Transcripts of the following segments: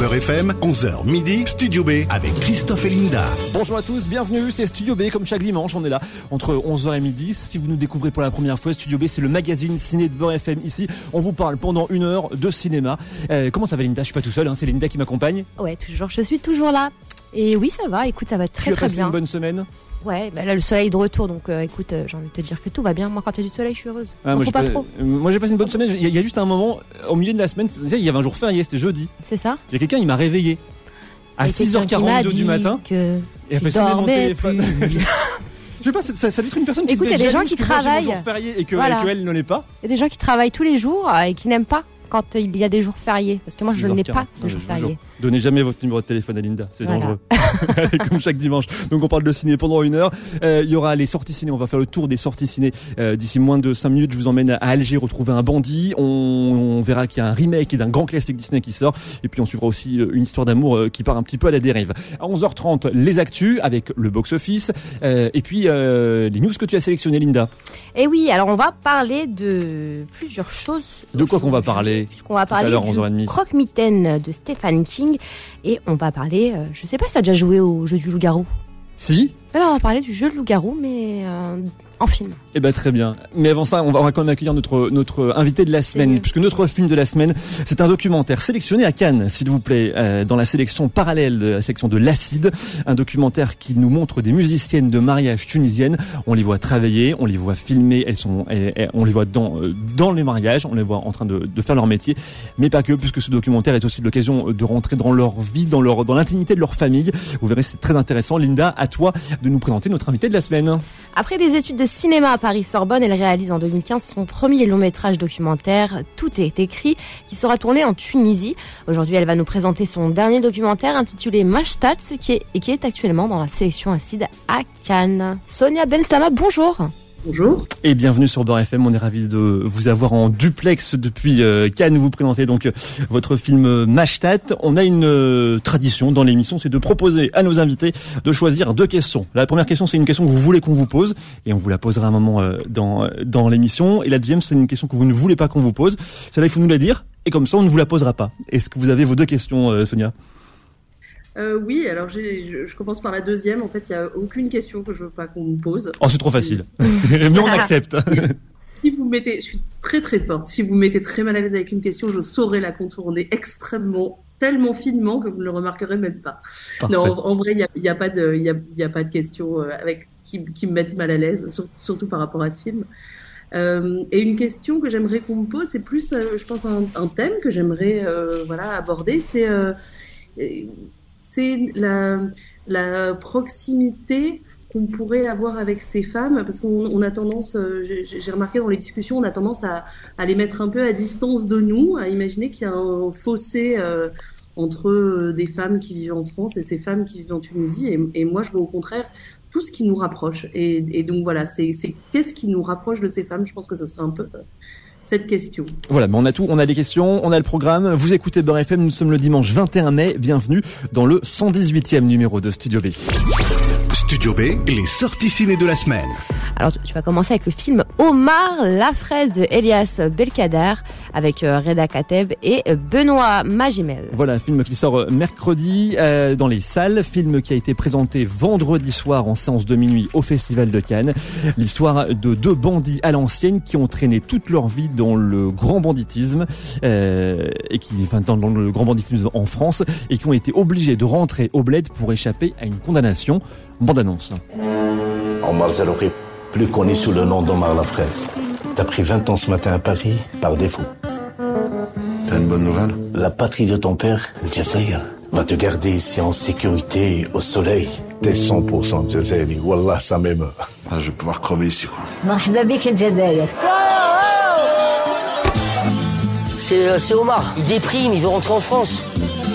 Beurre FM, 11h midi, Studio B avec Christophe et Linda. Bonjour à tous, bienvenue, c'est Studio B comme chaque dimanche, on est là entre 11h et midi. Si vous nous découvrez pour la première fois, Studio B c'est le magazine ciné de Beurre FM ici. On vous parle pendant une heure de cinéma. Euh, comment ça va Linda? Je suis pas tout seul, hein, c'est Linda qui m'accompagne. Ouais, toujours, je suis toujours là. Et oui, ça va, écoute, ça va très tu as très passé bien. une bonne semaine? Ouais, bah là le soleil est de retour, donc euh, écoute, euh, j'ai envie de te dire que tout va bien. Moi, quand il y a du soleil, je suis heureuse. Ah, moi, faut pas pas- trop. moi j'ai passé une bonne semaine. Il y, a- il y a juste un moment au milieu de la semaine, il y avait un jour férié, c'était jeudi. C'est ça Il y a quelqu'un, il m'a réveillé à Et quelqu'un qui m'a 6h42 du matin Que et a fait sonner mon téléphone. Je sais pas, ça, ça, être une personne qui Écoute, il y a des gens qui travaillent. et que Voilà. et que elle ne l'est pas. Il y a des gens qui travaillent tous les jours euh, et qui n'aiment pas quand il y a des jours fériés. Parce que moi, je 6h40. n'ai pas de jours fériés. Donnez jamais votre numéro de téléphone à Linda, c'est Voilà. dangereux. Comme chaque dimanche. Donc on parle de ciné pendant une heure. Euh, Il y aura les sorties ciné. On va faire le tour des sorties ciné euh, d'ici moins de 5 minutes. Je vous emmène à Alger retrouver un bandit. On, on verra qu'il y a un remake d'un grand classique Disney qui sort. Et puis on suivra aussi euh, une histoire d'amour qui part un petit peu à la dérive. À 11h30, les actus avec le box-office. Euh, et puis les news que tu as sélectionnées, Linda. Et oui, alors on va parler de plusieurs choses. De quoi qu'on va parler Puisqu'on va parler du 11h30. croque-mitaine de Stephen King. Et on va parler, euh, je sais pas si t'as déjà joué au jeu du loup-garou. Si ben, on va parler du jeu de loup-garou, mais euh, en film. Eh ben très bien. Mais avant ça, on va, quand même accueillir notre notre invité de la semaine, puisque notre film de la semaine, c'est un documentaire sélectionné à Cannes, s'il vous plaît, euh, dans la sélection parallèle de la sélection de l'acide, un documentaire qui nous montre des musiciennes de mariage tunisiennes. On les voit travailler, on les voit filmer, elles sont, elles- elles- on les voit dans euh, dans les mariages, on les voit en train de, de faire leur métier, mais pas que, puisque ce documentaire est aussi l'occasion de rentrer dans leur vie, dans leur dans l'intimité de leur famille. Vous verrez, c'est très intéressant. Linda, à toi de nous présenter notre invité de la semaine. Après des études de cinéma à Paris-Sorbonne, elle réalise en 2015 son premier long métrage documentaire Tout est écrit, qui sera tourné en Tunisie. Aujourd'hui, elle va nous présenter son dernier documentaire intitulé Mashtat, qui est, qui est actuellement dans la sélection acide à Cannes. Sonia Benslama, bonjour. Bonjour. Et bienvenue sur Beurre FM, on est ravis de vous avoir en duplex depuis euh, Cannes. Vous présentez donc euh, votre film euh, Mashtat. On a une tradition dans l'émission, c'est de proposer à nos invités de choisir deux questions. La première question, c'est une question que vous voulez qu'on vous pose, et on vous la posera un moment dans, dans l'émission. Et la deuxième, c'est une question que vous ne voulez pas qu'on vous pose. Celle-là, il faut nous la dire, et comme ça, on ne vous la posera pas. Est-ce que vous avez vos deux questions, Sonia? Euh, oui, alors je, je commence par la deuxième. En fait, il n'y a aucune question que je veux pas qu'on me pose. Oh, c'est trop facile. Mais on accepte. Si vous me mettez, je suis très très forte. Si vous me mettez très mal à l'aise avec une question, je saurai la contourner extrêmement, tellement finement que vous ne le remarquerez même pas. Parfait. Non, en, en vrai, il n'y a, y a pas de, il y a, il y a pas de questions euh, avec qui, qui me mettent mal à l'aise, sur- surtout par rapport à ce film. Euh, et une question que j'aimerais qu'on me pose, c'est plus, euh, je pense, un, un thème que j'aimerais euh, voilà aborder, c'est c'est la, proximité qu'on pourrait avoir avec ces femmes, parce qu'on on a tendance, euh, j'ai remarqué dans les discussions, on a tendance à, les mettre un peu à distance de nous, à imaginer qu'il y a un fossé euh, entre euh, des femmes qui vivent en France et ces femmes qui vivent en Tunisie. Et, moi, je vois au contraire tout ce qui nous rapproche. Et, et donc voilà, c'est qu'est-ce qui nous rapproche de ces femmes? Je pense que ce serait un peu cette question. Voilà, mais on a tout, on a les questions, on a le programme. Vous écoutez Beurre FM, nous sommes le dimanche 21 mai. Bienvenue dans le 118e numéro de Studio B. Studio B, les sorties ciné de la semaine. Alors, tu vas commencer avec le film Omar, la fraise de Elias Belkader, avec euh, Reda Kateb et euh, Benoît Magimel. Voilà, un film qui sort euh, mercredi euh, dans les salles, film qui a été présenté vendredi soir en séance de minuit au Festival de Cannes. L'histoire de deux bandits à l'ancienne qui ont traîné toute leur vie dans le grand banditisme euh, et qui, enfin, dans, dans le grand banditisme en France et qui ont été obligés de rentrer au bled pour échapper à une condamnation. Bande. Omar Zerouki, plus connu sous le nom d'Omar la fraise. T'as pris 20 ans ce matin à Paris par défaut. T'as une bonne nouvelle? La patrie de ton père, le Jazair, va te garder ici en sécurité, au soleil. T'es 100% Jazairi. Wallah, ça m'émeut. Ah, je vais pouvoir crever ici. Oh, oh, oh. Euh, c'est Omar. Il déprime, il veut rentrer en France.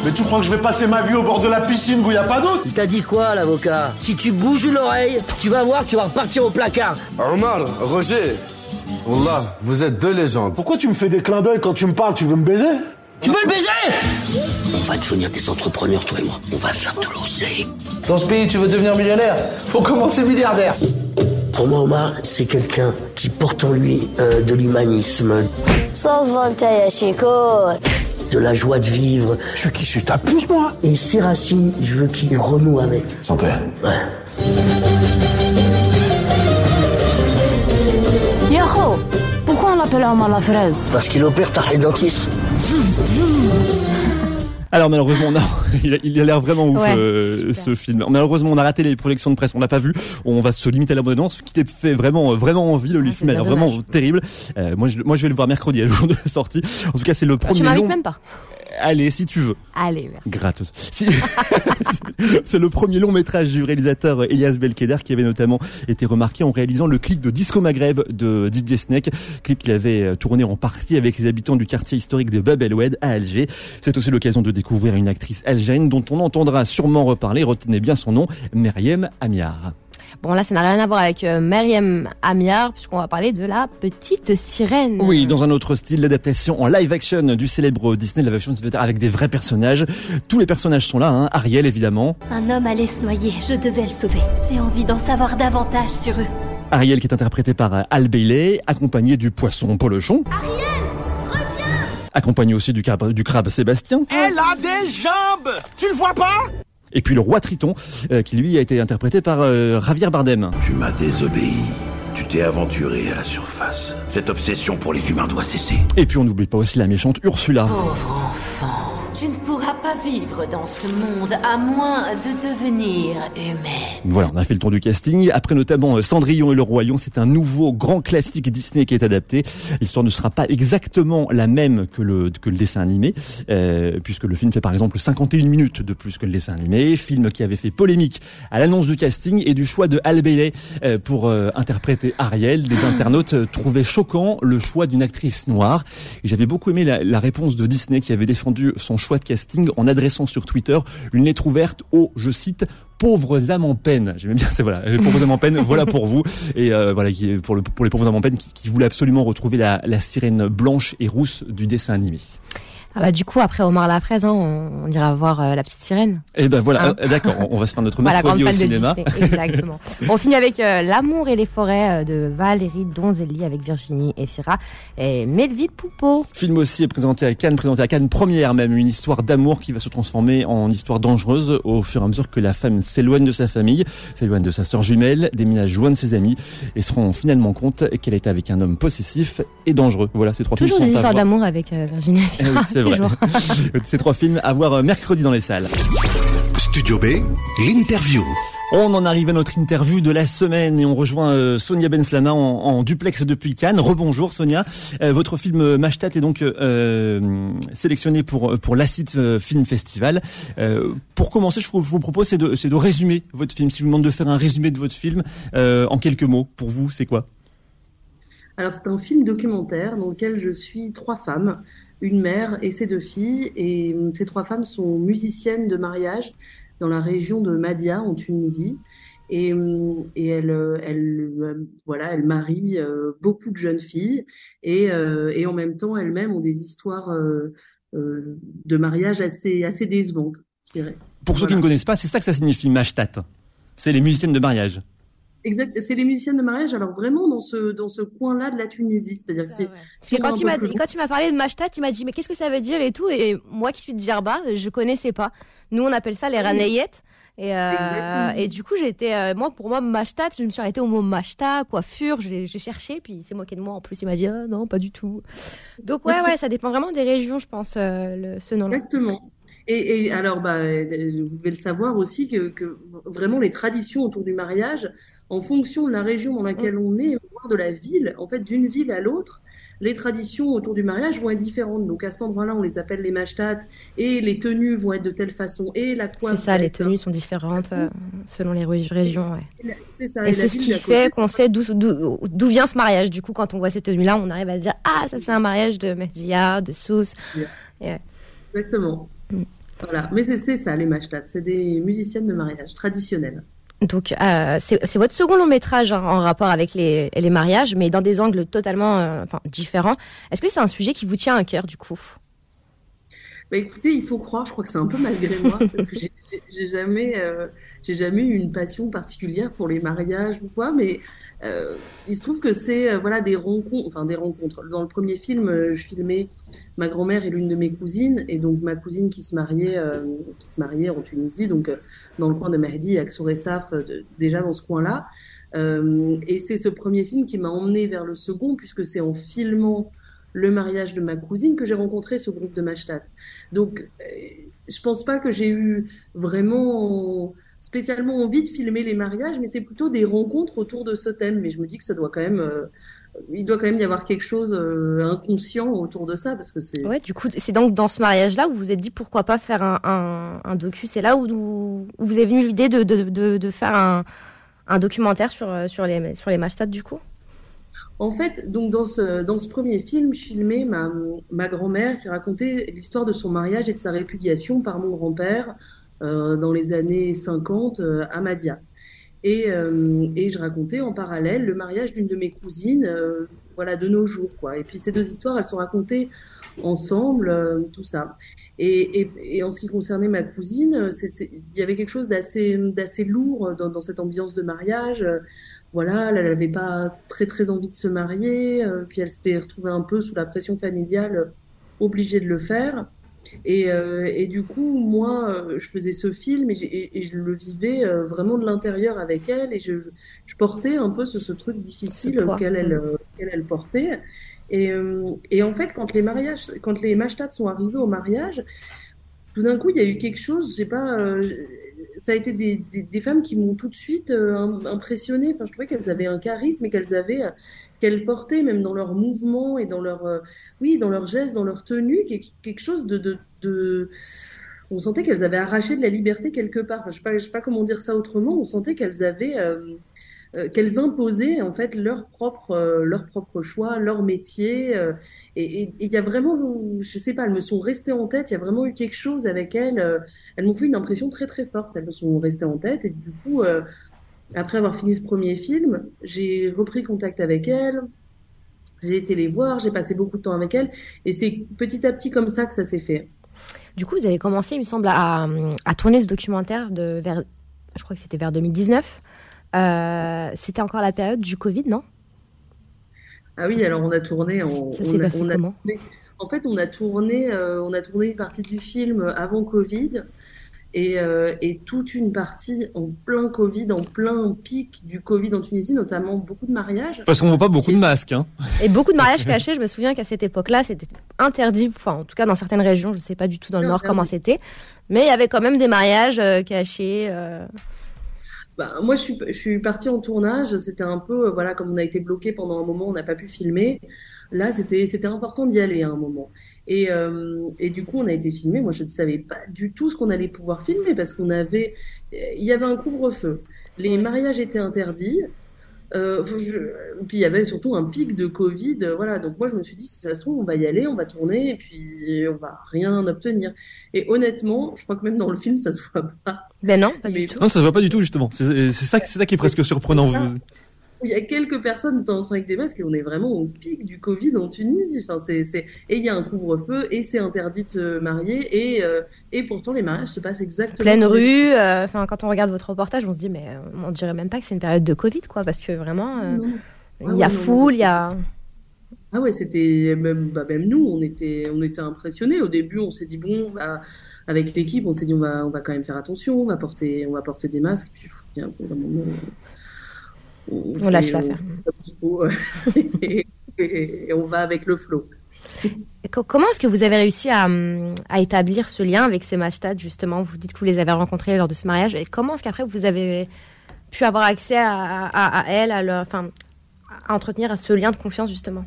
Mais tu crois que je vais passer ma vie au bord de la piscine où il n'y a pas d'eau Il t'a dit quoi, l'avocat Si tu bouges l'oreille, tu vas voir, tu vas repartir au placard. Ah, Omar, Roger, Wallah, vous êtes deux légendes. Pourquoi tu me fais des clins d'œil quand tu me parles Tu veux me baiser tu veux le baiser On va devenir des entrepreneurs, toi et moi. On va faire de l'oseille. Dans ce pays, tu veux devenir millionnaire Faut commencer milliardaire. Pour moi, Omar, c'est quelqu'un qui porte en lui euh, de l'humanisme. Sans se vanter, de la joie de vivre. Je qui suis ta plus, moi Et ces racines, je veux qu'il renoue avec. Santé. Ouais. Yaho Pourquoi on l'appelle à la fraise? Parce qu'il opère ta dentiste. Alors malheureusement, il a- il a l'air vraiment ouf Ouais, euh, ce film. Malheureusement, on a raté les projections de presse, on l'a pas vu. On va se limiter à l'abondance, ce qui t'est fait vraiment, vraiment envie. Le Ah, film a l'air vraiment terrible. Euh, moi, je, moi, je vais le voir mercredi, le jour de la sortie. En tout cas, c'est le Ah, premier tu m'invites long. même pas. Allez, si tu veux. Allez, merci. Gratos. Si- c'est le premier long métrage du réalisateur Elias Belkeder qui avait notamment été remarqué en réalisant le clip de Disco Maghreb de DJ Snake, clip qu'il avait euh, tourné en partie avec les habitants du quartier historique de Bab El Oued à Alger. C'est aussi l'occasion de découvrir une actrice algérienne dont on entendra sûrement reparler. Retenez bien son nom, Meriem Amiar. Bon, là, ça n'a rien à voir avec euh, Mariam Amiar, puisqu'on va parler de la petite sirène. Oui, dans un autre style, l'adaptation en live action du célèbre Disney live action avec des vrais personnages. Tous les personnages sont là, hein. Ariel évidemment, Un homme allait se noyer, je devais le sauver. J'ai envie d'en savoir davantage sur eux. Ariel qui est interprété par euh, Al Bailey, accompagné du poisson Polochon. Accompagné aussi du crabe, du crabe Sébastien. Elle a des jambes Tu le vois pas? Et puis le roi Triton, euh, qui lui a été interprété par euh, Javier Bardem. Tu m'as désobéi. Tu t'es aventuré à la surface. Cette obsession pour les humains doit cesser. Et puis on n'oublie pas aussi la méchante Ursula. Pauvre enfant, tu ne pourras pas vivre dans ce monde à moins de devenir humaine. Voilà, on a fait le tour du casting. Après notamment euh, Cendrillon et le Lion, c'est un nouveau grand classique Disney qui est adapté. L'histoire ne sera pas exactement la même que le, que le dessin animé, euh, puisque le film fait par exemple 51 minutes de plus que le dessin animé. Film qui avait fait polémique à l'annonce du casting et du choix de Al Bailey euh, pour euh, interpréter Ariel. Des internautes euh, trouvaient choquant le choix d'une actrice noire. Et j'avais beaucoup aimé la, la réponse de Disney qui avait défendu son choix de casting en adressant sur Twitter une lettre ouverte aux, je cite, pauvres âmes en peine. J'aime bien, c'est voilà, les pauvres âmes en peine, voilà pour vous. Et euh, voilà, pour, le, pour les pauvres âmes en peine qui, voulaient absolument retrouver la sirène blanche et rousse du dessin animé. Ah bah, du coup, après Omar la fraise, hein, on, on ira voir euh, la petite sirène. Et ben voilà, Hein euh, d'accord, on, on va se faire notre mercredi au cinéma. Disney. Exactement. on finit avec euh, L'amour et les forêts euh, de Valérie Donzelli avec Virginie Efira et Melville Poupeau. Film aussi est présenté à Cannes, présenté à Cannes première même, une histoire d'amour qui va se transformer en histoire dangereuse au fur et à mesure que la femme s'éloigne de sa famille, s'éloigne de sa sœur jumelle, déménage loin de ses amis et se rend finalement compte qu'elle est avec un homme possessif et dangereux. Voilà, ces trois Toujours films des sont à histoires d'amour avec euh, Virginie Eh Efira. C'est vrai. toujours. Ces trois films à voir euh, mercredi dans les salles. Studio B, l'interview. On en arrive à notre interview de la semaine et on rejoint euh, Sonia Benslama en, en duplex depuis Cannes. Rebonjour Sonia. Euh, votre film Mashtat est donc euh, sélectionné pour pour l'Acid Film Festival. Euh, pour commencer, je vous, vous propose c'est de de résumer votre film. Si je vous demande de faire un résumé de votre film euh, en quelques mots, pour vous, c'est quoi? Alors c'est un film documentaire dans lequel je suis trois femmes, une mère et ses deux filles. Et euh, ces trois femmes sont musiciennes de mariage dans la région de Madia en Tunisie. Et, euh, et elles, euh, elles, euh, voilà, elles marient euh, beaucoup de jeunes filles et, et en même temps elles-mêmes ont des histoires de mariage assez, assez décevantes, je dirais. Pour ceux qui ne connaissent pas, c'est ça que ça signifie Mashtat. C'est les musiciennes de mariage. Exact, c'est les musiciennes de mariage, alors vraiment dans ce, dans ce coin-là de la Tunisie. C'est-à-dire Parce que quand tu m'as quand tu m'as parlé de Mashtat, tu m'as dit mais qu'est-ce que ça veut dire et tout et moi qui suis de Djerba, je connaissais pas. Nous on appelle ça les Oui. ranayettes. Et, euh, et du coup, j'étais, euh, moi, pour moi, Mashtat, je me suis arrêtée au mot Mashta, coiffure, j'ai j'ai cherché, puis c'est moqué de moi en plus. Il m'a dit, ah, non, pas du tout. Donc, ouais, ouais, ça dépend vraiment des régions, je pense, euh, le, ce nom-là. Exactement. Et, et alors, bah, vous devez le savoir aussi que, que vraiment les traditions autour du mariage, en fonction de la région dans laquelle on est, voire de la ville, en fait, d'une ville à l'autre, les traditions autour du mariage vont être différentes. Donc à cet endroit-là, on les appelle les mashtats et les tenues vont être de telle façon et la coiffe. C'est ça, les tenues sont différentes euh, selon les ré- régions. Ouais. C'est ça. Et c'est ce qui fait qu'on sait d'où vient ce mariage. Du coup, quand on voit ces tenues-là, on arrive à se dire ah ça c'est un mariage de Medjia, de Sous. Ouais. Exactement. Mm. Voilà. Mais c'est c'est ça, les mashtats. C'est des musiciennes de mariage traditionnelles. Donc euh, c'est votre second long métrage hein, en rapport avec les, les mariages, mais dans des angles totalement euh, enfin, différents. Est-ce que c'est un sujet qui vous tient à cœur du coup? Bah écoutez, il faut croire, je crois que c'est un peu malgré moi, parce que j'ai jamais, euh, jamais eu une passion particulière pour les mariages ou quoi, mais euh, il se trouve que c'est euh, voilà des rencontres, enfin des rencontres. Dans le premier film, je filmais ma grand-mère et l'une de mes cousines, et donc ma cousine qui se mariait, qui se mariait en Tunisie, donc dans le coin de Mehdi, à Ksouressaf, déjà dans ce coin-là. et c'est ce premier film qui m'a emmené vers le second, puisque c'est en filmant le mariage de ma cousine que j'ai rencontré ce groupe de Mashtat. Donc, euh, je pense pas que j'ai eu vraiment spécialement envie de filmer les mariages, mais c'est plutôt des rencontres autour de ce thème. Mais je me dis que ça doit quand même, euh, il doit quand même y avoir quelque chose euh, inconscient autour de ça, parce que c'est. Ouais, du coup, c'est donc dans ce mariage-là où vous vous êtes dit pourquoi pas faire un, docu. C'est là où, vous est venue l'idée de, de, de, faire un, documentaire sur, sur les, sur les Mashtat, du coup? En fait, donc dans ce, premier film, je filmais ma, grand-mère qui racontait l'histoire de son mariage et de sa répudiation par mon grand-père euh, dans les années 50 euh, à Madia. Et, euh, et, je racontais en parallèle le mariage d'une de mes cousines, voilà, de nos jours, quoi. Et puis ces deux histoires, elles sont racontées ensemble, tout ça. Et, en ce qui concernait ma cousine, il y avait quelque chose d'assez, lourd dans, cette ambiance de mariage voilà, elle n'avait pas très très envie de se marier, euh, puis elle s'était retrouvée un peu sous la pression familiale, euh, obligée de le faire. Et, euh, et du coup, moi, euh, je faisais ce film et, et je le vivais euh, vraiment de l'intérieur avec elle, et je, je, portais un peu ce, ce truc difficile qu'elle elle, qu'elle elle portait. Et, et en fait, quand les mariages, quand les mashtats sont arrivés au mariage, tout d'un coup, il y a eu quelque chose, je sais pas ça a été des, femmes qui m'ont tout de suite euh, impressionnée. Enfin, je trouvais qu'elles avaient un charisme et qu'elles avaient, qu'elles portaient même dans leurs mouvements et dans leur, euh, oui, dans leurs gestes, dans leur tenue, quelque chose de, on sentait qu'elles avaient arraché de la liberté quelque part. Je je sais pas comment dire ça autrement. On sentait qu'elles avaient euh, euh, qu'elles imposaient en fait leur propre euh, leur propre choix, leur métier. Euh, et il y a vraiment, je sais pas, elles me sont restées en tête. Il y a vraiment eu quelque chose avec elles. elles m'ont fait une impression très très forte. Elles me sont restées en tête. Et du coup, après avoir fini ce premier film, j'ai repris contact avec elles. J'ai été les voir. J'ai passé beaucoup de temps avec elles. Et c'est petit à petit comme ça que ça s'est fait. Du coup, vous avez commencé, il me semble, à, à tourner ce documentaire de vers, je crois que c'était vers 2019. Euh, c'était encore la période du Covid, non? Ah oui, alors on a tourné. En, ça s'est passé on a, comment? tourné, En fait, on a tourné, euh, on a tourné une partie du film avant Covid. Et, euh, et, toute une partie en plein Covid, en plein pic du Covid en Tunisie, notamment beaucoup de mariages. Parce qu'on voit pas beaucoup de masques. Hein. Et beaucoup de mariages cachés. Je me souviens qu'à cette époque-là, c'était interdit. Enfin, en tout cas, dans certaines régions, je sais pas du tout dans le Nord comment c'était, mais il y avait quand même des mariages euh, cachés. Euh... Bah, moi, je suis, je suis partie en tournage. C'était un peu, voilà, comme on a été bloqué pendant un moment, on n'a pas pu filmer. Là, c'était, c'était important d'y aller à un moment. Et, euh, et du coup, on a été filmé. Moi, je ne savais pas du tout ce qu'on allait pouvoir filmer parce qu'on avait, il y avait un couvre-feu. Les mariages étaient interdits. Euh, puis il y avait surtout un pic de Covid, voilà. Donc moi je me suis dit si ça se trouve on va y aller, on va tourner et puis on va rien obtenir. Et honnêtement, je crois que même dans le film ça se voit pas. Ben non, pas du tout. Non, ça se voit pas du tout justement. C'est ça, c'est ça qui est presque surprenant. Vous... Il y a quelques personnes de temps avec des masques et on est vraiment au pic du Covid en Tunisie. Enfin, c'est, c'est... Et il y a un couvre-feu et c'est interdit de se marier et, euh, et pourtant les mariages se passent exactement. Pleine rue. Euh, quand on regarde votre reportage, on se dit mais on dirait même pas que c'est une période de Covid quoi, parce que vraiment euh, il ah, y a ouais, foule, il y a. Ah ouais, c'était même, bah, même nous, on était, on était impressionnés. Au début, on s'est dit bon, bah, avec l'équipe, on s'est dit on va, on va quand même faire attention, on va porter, on va porter des masques. Puis d'un moment on, lâche l'affaire. et, et, et, on va avec le flot. Comment est-ce que vous avez réussi à, à, établir ce lien avec ces Mashtat justement? Vous dites que vous les avez rencontrés lors de ce mariage. Et comment est-ce qu'après vous avez pu avoir accès à, à, à elles, à, leur, enfin, à entretenir ce lien de confiance justement?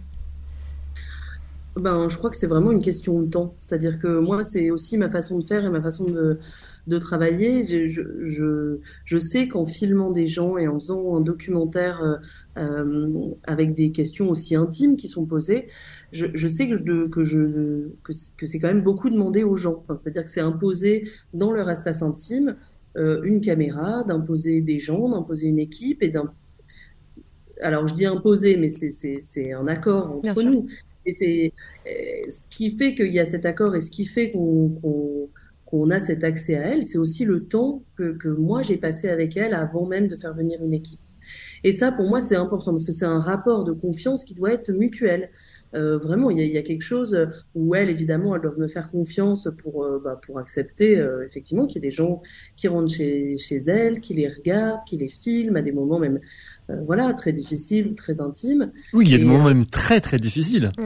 Ben, je crois que c'est vraiment une question de temps. C'est-à-dire que moi, c'est aussi ma façon de faire et ma façon de, de travailler. Je, je, je sais qu'en filmant des gens et en faisant un documentaire euh, avec des questions aussi intimes qui sont posées, je, je sais que, je, que, je, que, que c'est quand même beaucoup demandé aux gens. Enfin, C'est-à-dire que c'est imposé dans leur espace intime euh, une caméra, d'imposer des gens, d'imposer une équipe et d'un alors je dis imposer, mais c'est un accord entre nous. Et c'est ce qui fait qu'il y a cet accord et ce qui fait qu'on qu'on a cet accès à elle, c'est aussi le temps que, que moi j'ai passé avec elle avant même de faire venir une équipe. Et ça, pour moi, c'est important parce que c'est un rapport de confiance qui doit être mutuel. Euh, vraiment, il y, a, il y, a, quelque chose où elle, évidemment, elle doit me faire confiance pour euh, bah, pour accepter euh, effectivement qu'il y ait des gens qui rentrent chez chez elle, qui les regardent, qui les filment à des moments même euh, voilà très difficiles, très intimes. Oui, il y a des moments même très très difficiles. Il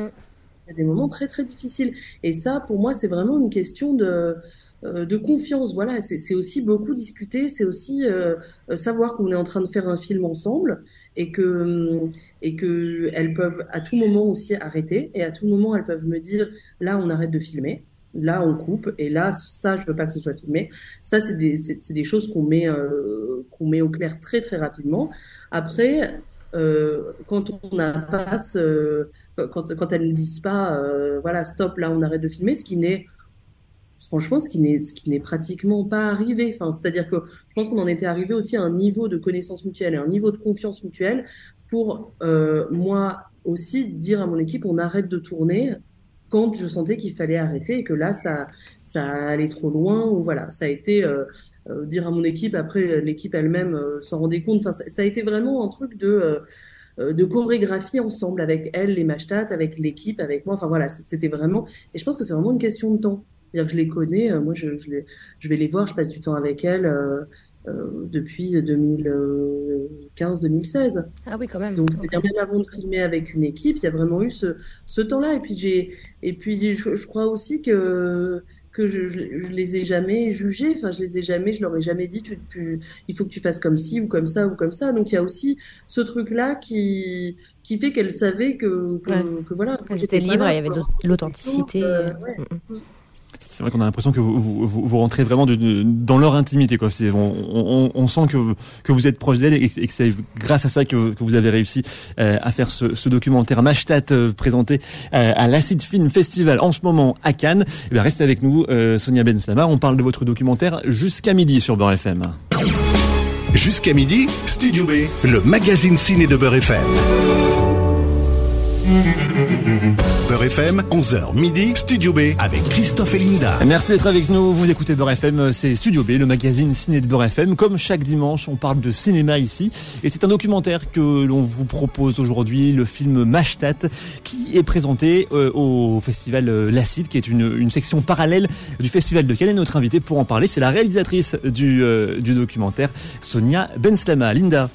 y a des moments très très difficiles. Et ça, pour moi, c'est vraiment une question de euh, de confiance. Voilà, c'est aussi beaucoup discuter, c'est aussi euh, savoir qu'on est en train de faire un film ensemble et que hum, et que elles peuvent à tout moment aussi arrêter et à tout moment elles peuvent me dire là on arrête de filmer, là on coupe et là ça je veux pas que ce soit filmé. Ça c'est des c'est des choses qu'on met euh, qu'on met au clair très très rapidement. Après euh, quand on n'a pas quand quand elles ne disent pas voilà stop là on arrête de filmer, ce qui n'est franchement, ce qui n'est pratiquement pas arrivé. Enfin, c'est-à-dire que je pense qu'on en était arrivé aussi à un niveau de connaissance mutuelle et un niveau de confiance mutuelle pour euh, moi aussi dire à mon équipe on arrête de tourner quand je sentais qu'il fallait arrêter et que là ça allait trop loin ou voilà. Ça a été euh, euh, dire à mon équipe après l'équipe elle-même s'en rendait compte. Enfin ça, a été vraiment un truc de de chorégraphie ensemble avec elle les mashtats avec l'équipe avec moi. Enfin voilà c'était vraiment et je pense que c'est vraiment une question de temps c'est-à-dire que je les connais, euh, moi je, je, les, je, vais les voir, je passe du temps avec elles euh, euh, depuis 2015-2016. Ah oui, quand même. Donc c'est-à-dire même avant de filmer avec une équipe, il y a vraiment eu ce, ce temps-là. Et puis j'ai, et puis je, je, crois aussi que que je, je, les ai jamais jugés, enfin je les ai jamais, je leur ai jamais dit tu, tu, il faut que tu fasses comme ci ou comme ça ou comme ça. Donc il y a aussi ce truc-là qui qui fait qu'elles savaient que que, ouais. que voilà. Elles étaient libres, il y avait de l'authenticité. Euh, ouais. C'est vrai qu'on a l'impression que vous, vous, vous, rentrez vraiment de, de, dans leur intimité. Quoi. On, on, on, sent que, que vous êtes proche d'elle et, que c'est grâce à ça que, que vous avez réussi euh, à faire ce, ce documentaire Mashtat euh, présenté euh, à l'Acid Film Festival en ce moment à Cannes. Eh restez avec nous, euh, Sonia Ben Slama. On parle de votre documentaire jusqu'à midi sur Beurre FM. Jusqu'à midi, Studio B, le magazine ciné de Beurre FM. Beurre FM, 11h midi, Studio B avec Christophe et Linda. Merci d'être avec nous. Vous écoutez Beurre FM, c'est Studio B, le magazine ciné de Beurre FM. Comme chaque dimanche, on parle de cinéma ici. Et c'est un documentaire que l'on vous propose aujourd'hui, le film Mashtat, qui est présenté euh, au festival euh, L'Acide, qui est une, section parallèle du festival de Cannes. Notre invitée pour en parler, c'est la réalisatrice du, euh, du documentaire, Sonia Benslama. Linda.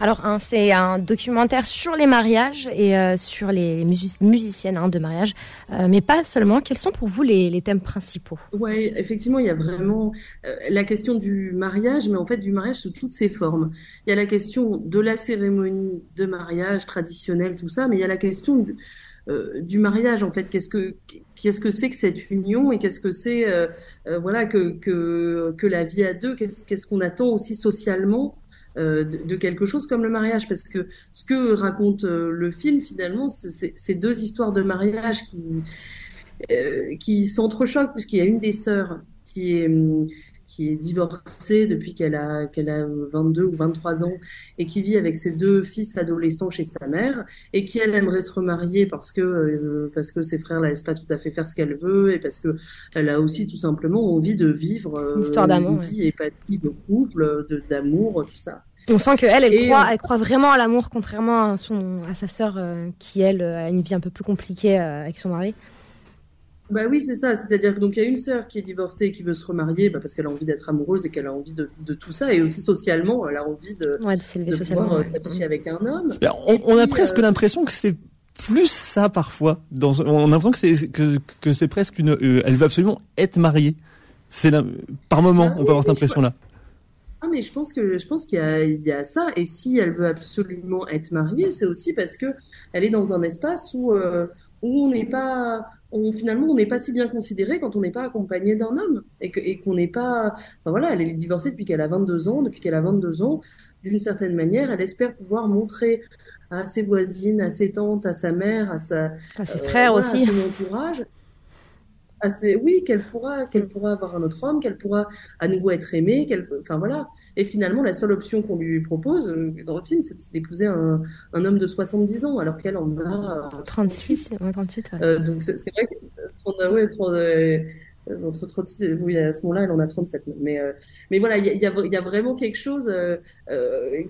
Alors, hein, c'est un documentaire sur les mariages et euh, sur les, music musiciennes hein, de mariage, euh, mais pas seulement. Quels sont pour vous les, thèmes principaux? Ouais, effectivement, il y a vraiment euh, la question du mariage, mais en fait du mariage sous toutes ses formes. Il y a la question de la cérémonie de mariage traditionnelle, tout ça, mais il y a la question du, mariage en fait. Qu'est-ce que qu'est-ce que c'est que cette union et qu'est-ce que c'est voilà que, que que la vie à deux? Qu'est-ce qu'on attend aussi socialement de, de, quelque chose comme le mariage, parce que ce que raconte euh, le film finalement, c'est deux histoires de mariage qui euh, qui s'entrechoquent, puisqu'il y a une des sœurs qui est qui est divorcée depuis qu'elle a qu'elle a 22 ou 23 ans et qui vit avec ses deux fils adolescents chez sa mère et qui elle aimerait se remarier parce que euh, parce que ses frères la laissent pas tout à fait faire ce qu'elle veut et parce que elle a aussi tout simplement envie de vivre euh, une histoire d'amour, une vie ouais. de couple, de d'amour, tout ça. On sent qu'elle, elle, elle, croit, elle croit vraiment à l'amour, contrairement à, son, à sa sœur euh, qui, elle, a une vie un peu plus compliquée euh, avec son mari. Bah oui, c'est ça. C'est-à-dire que donc il y a une sœur qui est divorcée et qui veut se remarier bah, parce qu'elle a envie d'être amoureuse et qu'elle a envie de, de, tout ça et aussi socialement, elle a envie de, ouais, de s'élever socialement, euh, avec un homme. On, on, a presque euh... l'impression que c'est plus ça parfois. Dans, on a l'impression que c'est que, que c'est presque une. Euh, elle veut absolument être mariée. C'est par moment, ah, on peut avoir cette impression-là. Ah mais je pense que je pense qu'il y a il y a ça et si elle veut absolument être mariée, c'est aussi parce que elle est dans un espace où euh, où on n'est pas on, finalement on n'est pas si bien considéré quand on n'est pas accompagné d'un homme et que et qu'on n'est pas enfin, voilà, elle est divorcée depuis qu'elle a 22 ans, depuis qu'elle a 22 ans, d'une certaine manière, elle espère pouvoir montrer à ses voisines, à ses tantes, à sa mère, à sa à ses euh, frères voilà, aussi, à son entourage assez, oui, qu'elle pourra, qu'elle pourra avoir un autre homme, qu'elle pourra à nouveau être aimée, qu'elle, enfin voilà. Et finalement, la seule option qu'on lui propose euh, dans le film, c'est d'épouser un, un homme de 70 ans, alors qu'elle en a 36, 38. Ouais. Euh, donc c'est vrai que euh, ouais, euh, entre 36 et, oui, à ce moment-là, elle en a 37. Mais, euh, mais voilà, il y a, y, a, y a, vraiment quelque chose euh,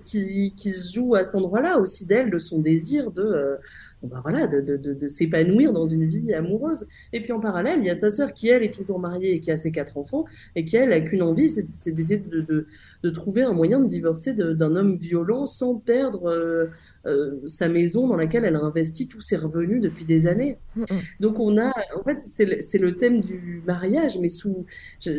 qui, qui se joue à cet endroit-là aussi d'elle, de son désir de ben voilà, de, de, de, de s'épanouir dans une vie amoureuse. Et puis en parallèle, il y a sa sœur qui, elle, est toujours mariée et qui a ses quatre enfants, et qui, elle, a qu'une envie, c'est d'essayer de, de, trouver un moyen de divorcer d'un homme violent sans perdre euh, euh, sa maison dans laquelle elle a investi tous ses revenus depuis des années. Mm -hmm. Donc on a, en fait, c'est le, le, thème du mariage, mais sous, je,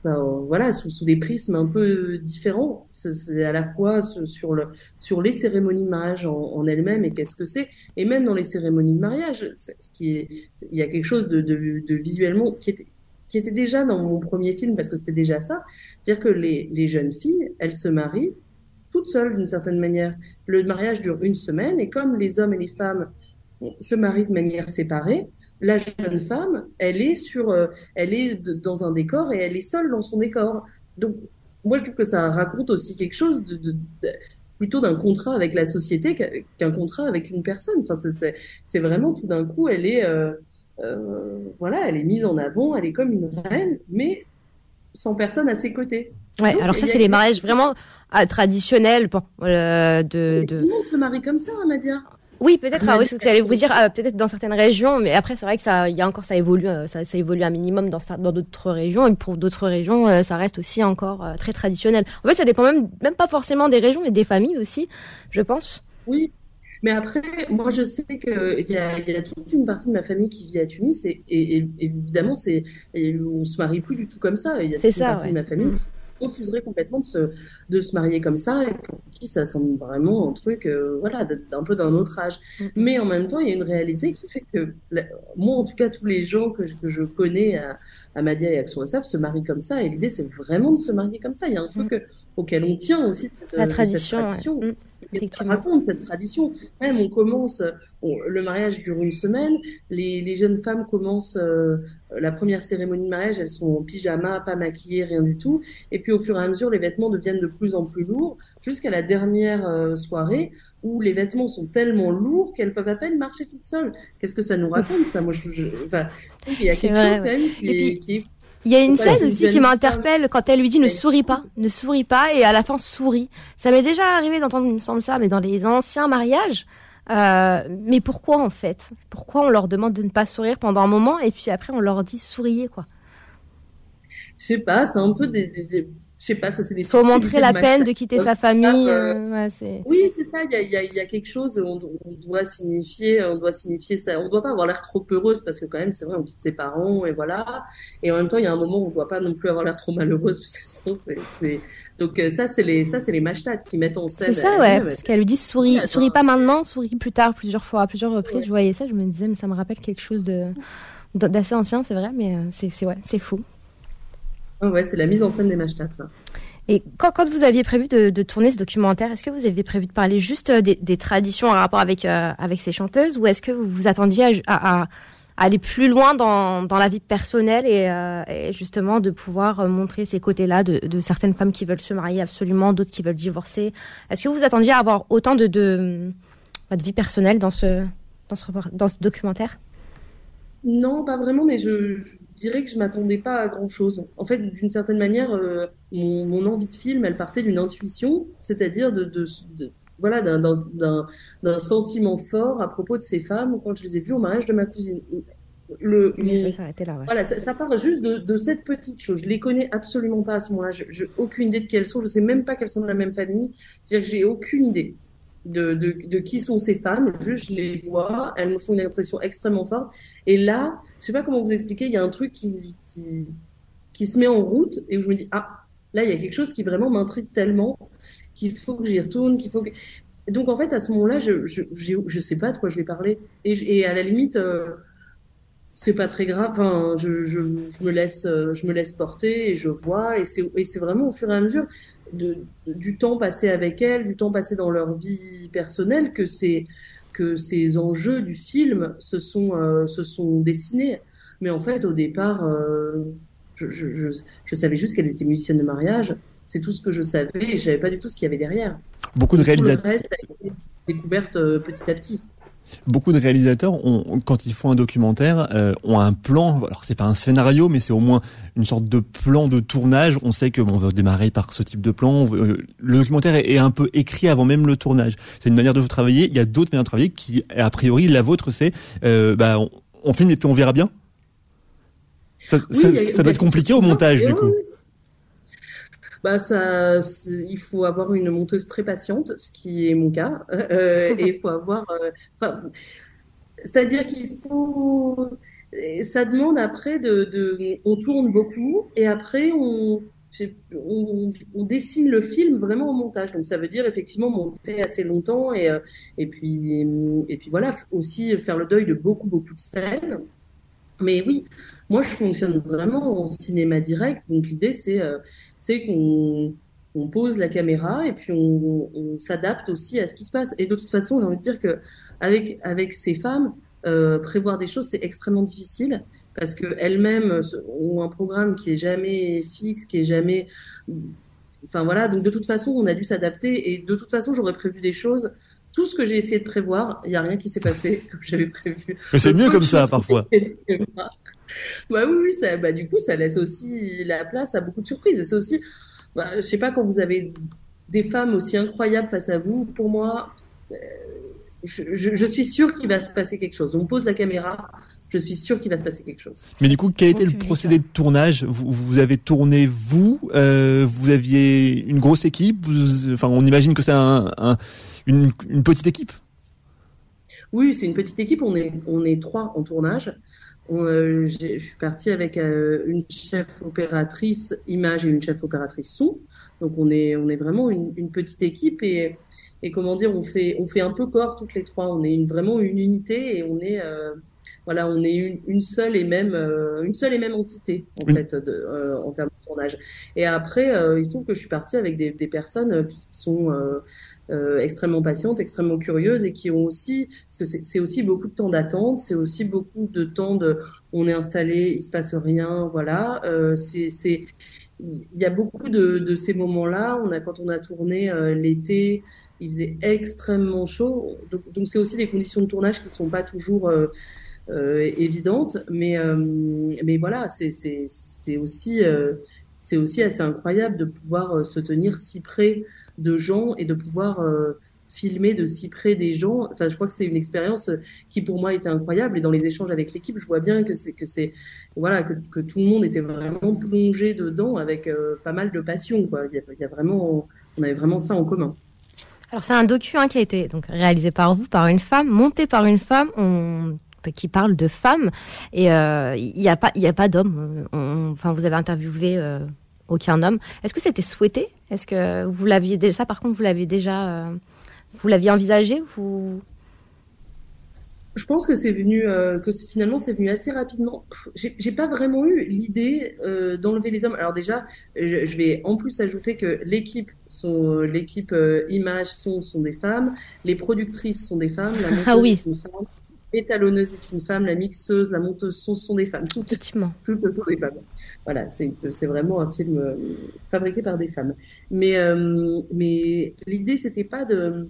enfin, voilà, sous, sous, des prismes un peu différents. C'est à la fois sur, le, sur les cérémonies de mariage en, en elles-mêmes et qu'est-ce que c'est, et même dans les cérémonies de mariage, ce qui est, il y a quelque chose de, de, de visuellement qui était qui était déjà dans mon premier film parce que c'était déjà ça, c'est-à-dire que les, les jeunes filles, elles se marient toutes seules d'une certaine manière. Le mariage dure une semaine et comme les hommes et les femmes se marient de manière séparée, la jeune femme, elle est sur, euh, elle est de, dans un décor et elle est seule dans son décor. Donc, moi, je trouve que ça raconte aussi quelque chose de, de, de plutôt d'un contrat avec la société qu'un contrat avec une personne. Enfin, c'est vraiment tout d'un coup, elle est, euh, euh, voilà, elle est mise en avant, elle est comme une reine, mais sans personne à ses côtés. Ouais, Donc, alors ça, c'est les mariages vraiment ah, traditionnels bon, euh, de, de... Tout le monde se marie comme ça, Amadia. Oui, peut-être. Ah, oui, ce que j'allais vous dire, euh, peut-être dans certaines régions, mais après c'est vrai que ça, il y a encore ça évolue, euh, ça, ça évolue un minimum dans dans d'autres régions, et pour d'autres régions, ça reste aussi encore très traditionnel. En fait, ça dépend même même pas forcément des régions, mais des familles aussi, je pense. Oui, mais après, moi, je sais qu'il y a, y a toute une partie de ma famille qui vit à Tunis et, et, et évidemment, c'est, on se marie plus du tout comme ça. Il y a toute une ça, partie ouais. de ma famille Qui refuserait complètement de se, de se marier comme ça et pour qui ça semble vraiment un truc, euh, voilà, d'un peu d'un autre âge. Mmh. Mais en même temps, il y a une réalité qui fait que, la- moi, en tout cas, tous les gens que je, que je connais à, à Madia et Action SF se marient comme ça et l'idée, c'est vraiment de se marier comme ça. Il y a un truc euh, auquel on tient aussi de cette, La de cette tradition, ouais. tradition. Mmh. Ça raconte cette tradition. Même on commence, le mariage dure une semaine, les, les jeunes femmes commencent euh, la première cérémonie de mariage, elles sont en pyjama, pas maquillées, rien du tout. Et puis au fur et à mesure, les vêtements deviennent de plus en plus lourds, jusqu'à la dernière euh, soirée où les vêtements sont tellement lourds qu'elles peuvent à peine marcher toutes seules. Qu'est-ce que ça nous raconte ça? Moi, je, je- enfin, il y a quelque vrai, chose quand même qui est, puis, qui est Il y a une scène aussi qui m'interpelle quand elle lui dit ne souris pas, ne souris pas, et à la fin sourit. Ça m'est déjà arrivé d'entendre, il me semble ça, mais dans les anciens mariages. Euh, mais pourquoi en fait? Pourquoi on leur demande de ne pas sourire pendant un moment et puis après on leur dit souriez quoi? Je sais pas, c'est un peu des, des- des- je sais pas, ça c'est des Faut montrer la peine de quitter sa famille. euh, euh, ouais. Oui, c'est ça. Il y a, y, a, il y a quelque chose. On, on doit signifier, on doit signifier ça. On doit pas avoir l'air trop heureuse parce que quand même, c'est vrai, on quitte ses parents et voilà. Et en même temps, il y a un moment où on doit pas non plus avoir l'air trop malheureuse parce que sinon, c'est... donc euh, ça, c'est les, ça, c'est les mashtats qui mettent en scène. C'est ça, euh, ouais, parce qu'elle lui dit souris, souris pas maintenant, souris plus tard, plusieurs fois, à plusieurs reprises. Ouais. Je voyais ça, je me disais, mais ça me rappelle quelque chose de d'assez ancien, c'est vrai, mais euh, c'est c'est ouais, c'est fou. ouais, ouais, c'est la mise en scène des mashtats, ça. Et quand, quand vous aviez prévu de, de tourner ce documentaire, est-ce que vous aviez prévu de parler juste des, des traditions en rapport avec, euh, avec ces chanteuses ou est-ce que vous vous attendiez à, à- à aller plus loin dans, dans la vie personnelle et, euh, justement de pouvoir euh, montrer ces côtés-là de, certaines femmes qui veulent se marier absolument, d'autres qui veulent divorcer Est-ce que vous attendiez à avoir autant de, de, bah, de vie personnelle dans ce, dans ce, dans ce documentaire? Non, pas vraiment, mais je, dirais que je m'attendais pas à grand-chose. En fait, d'une certaine manière, euh, mon, envie de film, elle partait d'une intuition, c'est-à-dire de- voilà, d'un, sentiment fort à propos de ces femmes quand je les ai vues au mariage de ma cousine. Le, Mais ça s'arrêtait là, ouais. voilà, ça, ça part juste de, de cette petite chose. Je les connais absolument pas à ce moment-là. Je, je aucune idée de qui elles sont. Je sais même pas qu'elles sont de la même famille. C'est-à-dire que j'ai aucune idée de, de, de qui sont ces femmes. Juste, je les vois. Elles me font une impression extrêmement forte. Et là, je sais pas comment vous expliquer. Il y a un truc qui, qui, qui se met en route et où je me dis, ah, là, il y a quelque chose qui vraiment m'intrigue tellement qu'il faut que j'y retourne, qu'il faut que... Donc, en fait, à ce moment-là, je, je, je sais pas de quoi je vais parler. Et, et à la limite, euh, c'est pas très grave. Enfin, je, je, me laisse, euh, je me laisse porter et je vois. Et c'est, vraiment au fur et à mesure de, du temps passé avec elles, du temps passé dans leur vie personnelle que c'est que ces enjeux du film se sont, euh, se sont dessinés. Mais en fait, au départ, je, je, je, savais juste qu'elle était musicienne de mariage. C'est tout ce que je savais et je savais pas du tout ce qu'il y avait derrière. Beaucoup de réalisateurs. Découverte petit à petit. Beaucoup de réalisateurs, ont, quand ils font un documentaire, euh, ont un plan. Alors c'est pas un scénario, mais c'est au moins une sorte de plan de tournage. On sait que bon, on va démarrer par ce type de plan. le documentaire est, est, un peu écrit avant même le tournage. C'est une manière de travailler. Il y a d'autres manières de travailler qui, a priori, la vôtre, c'est euh, bah, on, on, filme et puis on verra bien. Ça, ça, ça doit être compliqué au montage, du coup bah ça, il faut avoir une monteuse très patiente, ce qui est mon cas, euh, et il faut avoir, euh, c'est-à-dire qu'il faut, ça demande après de, on tourne beaucoup et après on, on, on, dessine le film vraiment au montage. Donc ça veut dire effectivement monter assez longtemps et, euh, et puis et puis voilà aussi faire le deuil de beaucoup beaucoup de scènes. Mais oui, moi je fonctionne vraiment en cinéma direct. Donc l'idée c'est c'est qu'on on pose la caméra et puis on, s'adapte aussi à ce qui se passe. Et de toute façon, j'ai envie de dire que avec avec ces femmes, euh, prévoir des choses c'est extrêmement difficile parce que elles-mêmes ont un programme qui est jamais fixe, qui est jamais, enfin voilà. Donc de toute façon, on a dû s'adapter et de toute façon, j'aurais prévu des choses. Tout ce que j'ai essayé de prévoir, il y a rien qui s'est passé comme j'avais prévu. Mais c'est mieux comme ça parfois. bah oui, ça, bah du coup, ça laisse aussi la place à beaucoup de surprises. Et c'est aussi, bah, je sais pas, quand vous avez des femmes aussi incroyables face à vous, pour moi, euh, je, je, suis sûre qu'il va se passer quelque chose. On pose la caméra, je suis sûre qu'il va se passer quelque chose. Mais du coup, quel était le procédé de tournage? Vous, vous, avez tourné vous euh, Vous aviez une grosse équipe Enfin, on imagine que c'est un, un, une, une petite équipe? Oui, c'est une petite équipe. On est on est trois en tournage. Euh, je suis partie avec euh, une chef opératrice image et une chef opératrice son. Donc on est on est vraiment une, une, petite équipe et et comment dire on fait on fait un peu corps toutes les trois. On est une, vraiment une unité et on est euh, voilà on est une, une, seule et même une seule et même entité en fait de, en termes de tournage. Et après il se trouve que je suis partie avec des, des personnes qui sont euh, extrêmement patientes, extrêmement curieuses et qui ont aussi, parce que c'est aussi beaucoup de temps d'attente, c'est aussi beaucoup de temps de, on est installé, il se passe rien, voilà. Euh, c'est, il y a beaucoup de, de ces moments-là. On a quand on a tourné euh, l'été, il faisait extrêmement chaud, donc c'est aussi des conditions de tournage qui sont pas toujours euh, évidentes, mais mais voilà, c'est c'est aussi c'est aussi assez incroyable de pouvoir se tenir si près de gens et de pouvoir euh, filmer de si près des gens. Enfin, je crois que c'est une expérience qui pour moi était incroyable. Et dans les échanges avec l'équipe, je vois bien que c'est que c'est voilà que, tout le monde était vraiment plongé dedans avec euh, pas mal de passion. Quoi. Il, y a, vraiment, on avait vraiment ça en commun. Alors c'est un docu hein, qui a été donc réalisé par vous, par une femme, monté par une femme. On qui parle de femmes et euh, il n'y a pas il y a pas d'hommes. Enfin, vous avez interviewé euh, aucun homme. Est-ce que c'était souhaité? Est-ce que vous l'aviez déjà ça par contre vous l'aviez déjà euh, vous l'aviez envisagé vous? Je pense que c'est venu, euh, que finalement c'est venu assez rapidement. J'ai pas vraiment eu l'idée euh, d'enlever les hommes. Alors déjà, je, vais en plus ajouter que l'équipe, sont l'équipe image son sont des femmes, les productrices sont des femmes, la ah oui étalonneuse est une femme, la mixeuse, la monteuse son sont des femmes. Toutes, toutes sont des femmes. Voilà, c'est vraiment un film euh, fabriqué par des femmes. Mais, euh, mais l'idée, c'était pas de,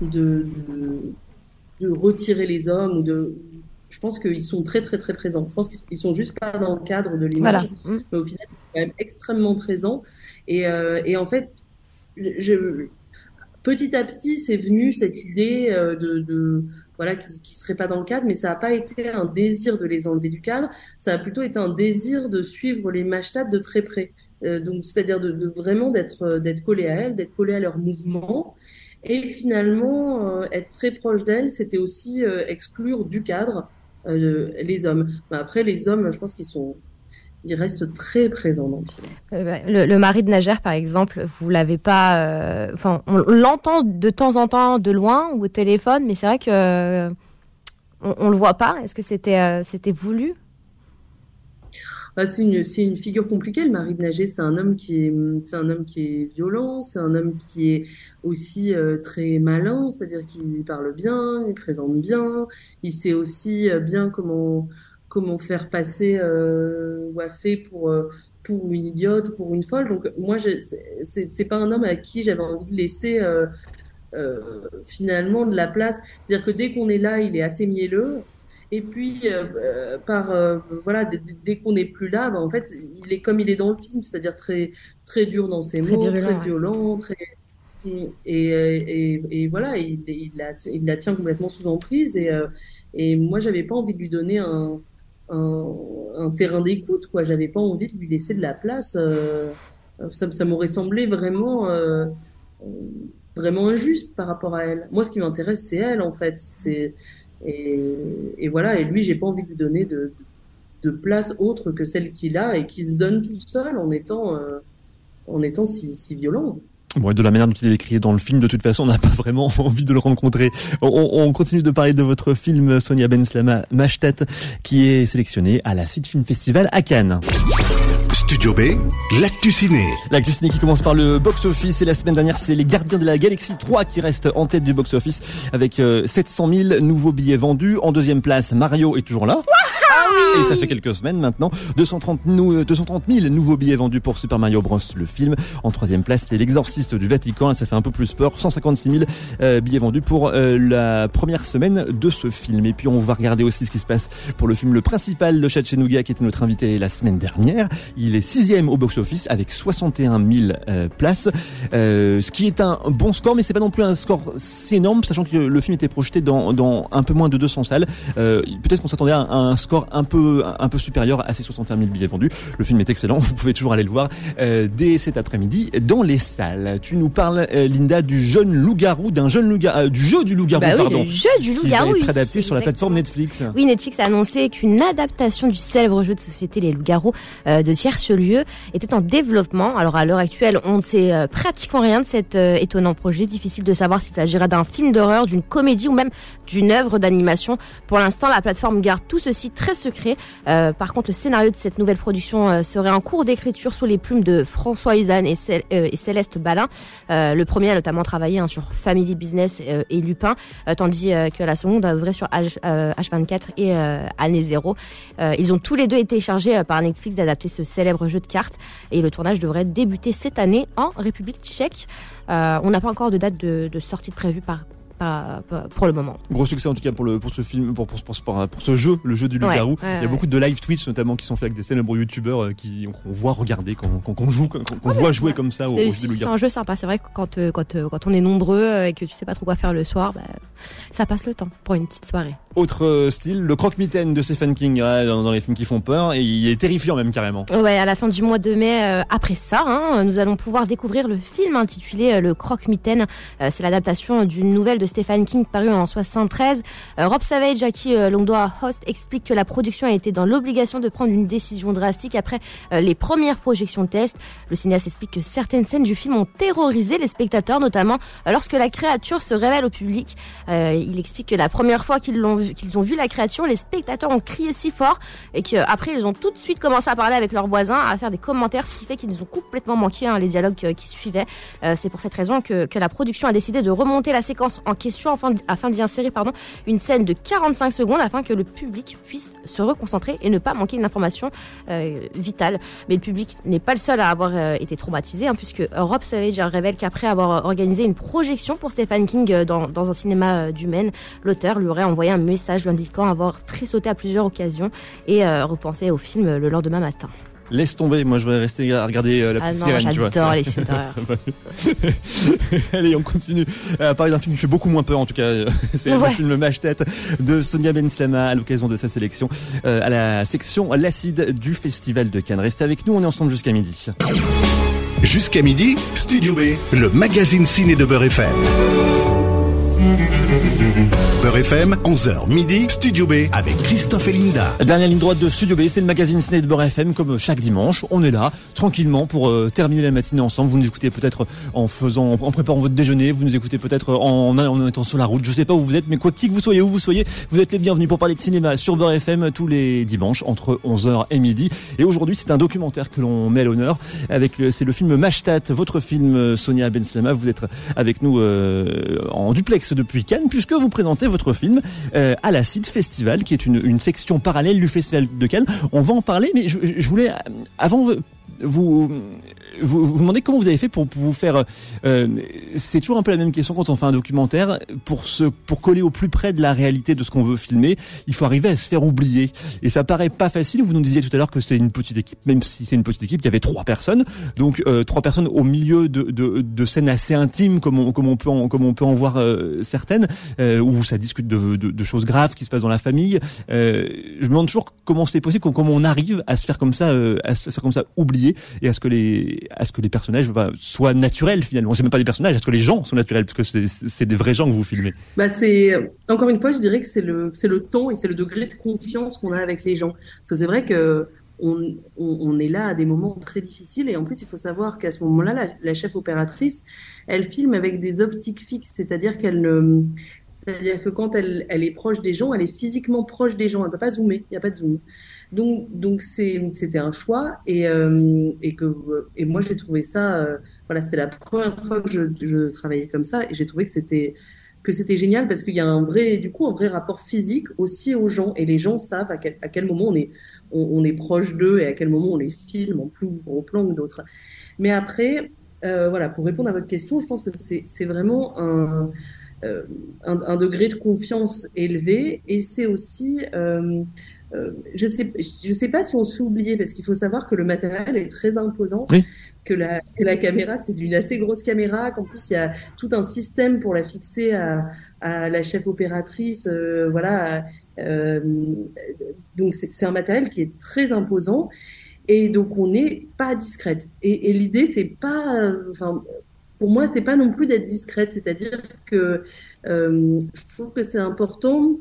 de, de, retirer les hommes ou de. Je pense qu'ils sont très très très présents. Je pense qu'ils sont juste pas dans le cadre de l'image, voilà. mais au final, ils sont quand même extrêmement présents. Et, euh, et en fait, je, petit à petit, c'est venu cette idée de, de voilà, qui, qui serait pas dans le cadre, mais ça n'a pas été un désir de les enlever du cadre, ça a plutôt été un désir de suivre les Mashtat de très près. Euh, donc, c'est-à-dire de, de, vraiment d'être euh, d'être collé à elles, d'être collé à leurs mouvements, et finalement euh, être très proche d'elles, c'était aussi euh, exclure du cadre les hommes. Mais après, les hommes, je pense qu'ils sont il reste très présent dans le film. Euh, le, le, mari de Nager, par exemple, vous l'avez pas. Euh, enfin, on l'entend de temps en temps de loin ou au téléphone, mais c'est vrai que euh, on, on, le voit pas. Est-ce que c'était c'était voulu? Bah, c'est une c'est une figure compliquée. Le mari de Nager, c'est un homme qui est c'est un homme qui est violent, c'est un homme qui est aussi très malin, c'est-à-dire qu'il parle bien, il présente bien, il sait aussi bien comment comment faire passer euh, Wafé pour euh, pour une idiote, pour une folle. Donc moi, c'est pas un homme à qui j'avais envie de laisser euh, euh, finalement de la place. C'est-à-dire que dès qu'on est là, il est assez mielleux. Et puis, euh, par voilà, dès, qu'on n'est plus là, bah, en fait, il est comme il est dans le film, c'est-à-dire très très dur dans ses mots, très violent, très et, et, et, voilà, il, il, la, il, la, tient complètement sous emprise. Et, et moi, j'avais pas envie de lui donner un, un, terrain d'écoute, quoi. J'avais pas envie de lui laisser de la place. Euh, ça, ça m'aurait semblé vraiment, euh, vraiment injuste par rapport à elle. Moi, ce qui m'intéresse, c'est elle, en fait. C'est et, et, voilà. Et lui, j'ai pas envie de lui donner de, de place autre que celle qu'il a et qui se donne tout seul en étant, euh, en étant si, si violent. Bon, de la manière dont il est écrit dans le film, de toute façon, on n'a pas vraiment envie de le rencontrer. On, on, continue de parler de votre film Sonia Ben Slama Mashtet, qui est sélectionné à la Cid Film Festival à Cannes. Studio B, l'actu ciné. L'actu ciné qui commence par le box-office. Et la semaine dernière, c'est les Gardiens de la Galaxie 3 qui restent en tête du box-office avec 700 euh, 000 nouveaux billets vendus. En deuxième place, Mario est toujours là. Ah Et ça fait quelques semaines maintenant. 230, 230 000 nouveaux billets vendus pour Super Mario Bros. le film. En troisième place, c'est l'exorciste du Vatican. ça fait un peu plus peur. 156 000 euh, billets vendus pour euh, la première semaine de ce film. Et puis on va regarder aussi ce qui se passe pour le film le principal de Chad Chenouga qui était notre invité la semaine dernière. Il est sixième au box-office avec 61 000 euh, places. ce qui est un bon score, mais c'est pas non plus un score énorme, sachant que le film était projeté dans, dans un peu moins de 200 salles. Peut-être qu'on s'attendait à un score un peu un peu supérieur à ces 61 000 billets vendus. Le film est excellent, vous pouvez toujours aller le voir euh, dès cet après-midi dans les salles. Tu nous parles, euh, Linda, du jeune loup-garou, d'un jeune loup-garou, euh, du jeu du loup-garou, bah pardon. Du jeu du loup-garou. Qui va être adapté sur la plateforme Netflix. Oui, Netflix a annoncé qu'une adaptation du célèbre jeu de société Les Loups-garous de Tierce-Lieu était en développement. Alors à l'heure actuelle, on ne sait pratiquement rien de cet étonnant projet. Difficile de savoir s'il s'agira d'un film d'horreur, d'une comédie ou même d'une œuvre d'animation. Pour l'instant, la plateforme garde tout ceci très secret. Euh, par contre, le scénario de cette nouvelle production euh, serait en cours d'écriture sous les plumes de François Usan et, euh, Céleste Balin. le premier a notamment travaillé hein, sur Family Business et Lupin, tandis que la seconde a œuvré sur H, 24 et Année Zéro. ils ont tous les deux été chargés par Netflix d'adapter ce célèbre jeu de cartes et le tournage devrait débuter cette année en République tchèque. on n'a pas encore de date de, de sortie prévue par pas, pour le moment. Gros succès en tout cas pour le pour ce film, pour pour, pour, pour, ce jeu, le jeu du loup-garou. Il y a beaucoup de live Twitch notamment qui sont faits avec des célèbres youtubeurs euh, qui qu'on voit regarder qu'on joue, qu'on voit jouer comme ça au, jeu du loup-garou. C'est un jeu sympa. C'est vrai que quand euh, quand euh, quand on est nombreux et que tu sais pas trop quoi faire le soir, bah, ça passe le temps pour une petite soirée. Autre style, le croque-mitaine de Stephen King dans, les films qui font peur et il est terrifiant même carrément. Ouais, à la fin du mois de mai, après ça, hein, nous allons pouvoir découvrir le film intitulé Le croque-mitaine. c'est l'adaptation d'une nouvelle de Stephen King paru en 73. Euh, Rob Savage, à qui euh, l'on doit Host, explique que la production a été dans l'obligation de prendre une décision drastique après euh, les premières projections test. Le cinéaste explique que certaines scènes du film ont terrorisé les spectateurs, notamment lorsque la créature se révèle au public. il explique que la première fois qu'ils l'ont vu, qu'ils ont vu la créature, les spectateurs ont crié si fort et qu'après ils ont tout de suite commencé à parler avec leurs voisins, à faire des commentaires, ce qui fait qu'ils nous ont complètement manqué hein, les dialogues qui suivaient. C'est pour cette raison que, que la production a décidé de remonter la séquence en question afin, d'y insérer pardon, une scène de 45 secondes afin que le public puisse se reconcentrer et ne pas manquer une information euh, vitale. Mais le public n'est pas le seul à avoir euh, été traumatisé, hein, puisque Rob Savage révèle qu'après avoir organisé une projection pour Stephen King euh, dans, un cinéma du Maine, l'auteur lui aurait envoyé un message lui indiquant avoir très sauté à plusieurs occasions et repensé au film le lendemain matin. Laisse tomber, moi je vais rester à regarder euh, la ah petite sirène, tu vois. les films Allez, on continue à parler d'un film qui fait beaucoup moins peur en tout cas. C'est le film Le Mâche-Tête de Sonia Ben Slama à l'occasion de sa sélection euh, à la section L'acide du Festival de Cannes. Restez avec nous, on est ensemble jusqu'à midi. Jusqu'à midi, Studio B, le magazine ciné de Beurre FM. Beurre FM, 11h midi, Studio B avec Christophe et Linda. Dernière ligne droite de Studio B, c'est le magazine ciné de Beurre FM comme chaque dimanche. On est là, tranquillement, pour euh, terminer la matinée ensemble. Vous nous écoutez peut-être en faisant, en préparant votre déjeuner, vous nous écoutez peut-être en, étant sur la route. Je sais pas où vous êtes, mais quoi qui que vous soyez, où vous soyez, vous êtes les bienvenus pour parler de cinéma sur Beurre FM tous les dimanches entre 11h et midi. Et aujourd'hui, c'est un documentaire que l'on met à l'honneur avec, c'est le film Mashtat, votre film Sonia Ben Slama. Vous êtes avec nous euh, en duplex depuis Cannes puisque vous présentez votre film euh, à l'Acide Festival, qui est une, section parallèle du Festival de Cannes. On va en parler, mais je, je voulais, avant vous, vous vous demandez comment vous avez fait pour, vous faire. Euh, c'est toujours un peu la même question quand on fait un documentaire. Pour se, pour coller au plus près de la réalité de ce qu'on veut filmer, il faut arriver à se faire oublier. Et ça paraît pas facile. Vous nous disiez tout à l'heure que c'était une petite équipe, même si c'est une petite équipe, il y avait trois personnes. Donc euh, trois personnes au milieu de, de, de, scènes assez intimes, comme on, comme on peut en, comme on peut en voir euh, certaines, euh, où ça discute de, de, de, choses graves qui se passent dans la famille. Euh, je me demande toujours comment c'est possible, comment on arrive à se faire comme ça, à se faire comme ça oublier et à ce que les à ce que les personnages bah, soient naturels finalement. C'est même pas des personnages, à ce que les gens sont naturels, parce que c'est des vrais gens que vous filmez. Bah c'est encore une fois, je dirais que c'est le c'est le temps et c'est le degré de confiance qu'on a avec les gens. Parce que c'est vrai que on, on, est là à des moments très difficiles et en plus il faut savoir qu'à ce moment-là, la, la, chef opératrice, elle filme avec des optiques fixes, c'est-à-dire qu'elle ne c'est-à-dire que quand elle, elle est proche des gens, elle est physiquement proche des gens. Elle ne peut pas zoomer. Il n'y a pas de zoom. Donc, donc c'était un choix et, euh, et que et moi j'ai trouvé ça. Euh, voilà, c'était la première fois que je, je travaillais comme ça et j'ai trouvé que c'était que c'était génial parce qu'il y a un vrai, du coup, un vrai rapport physique aussi aux gens et les gens savent à quel, à quel moment on est, on, est proche d'eux et à quel moment on les filme en plus au plan ou d'autres. Mais après, euh, voilà, pour répondre à votre question, je pense que c'est vraiment un, euh, un, un, degré de confiance élevé et c'est aussi euh, euh, je sais, je sais pas si on s'oubliait parce qu'il faut savoir que le matériel est très imposant, que, la, que la caméra c'est d'une assez grosse caméra, qu'en plus il y a tout un système pour la fixer à, à la chef opératrice, euh, voilà. Euh, donc c'est un matériel qui est très imposant et donc on n'est pas discrète. Et, et l'idée c'est pas, enfin pour moi c'est pas non plus d'être discrète, c'est-à-dire que je trouve que c'est important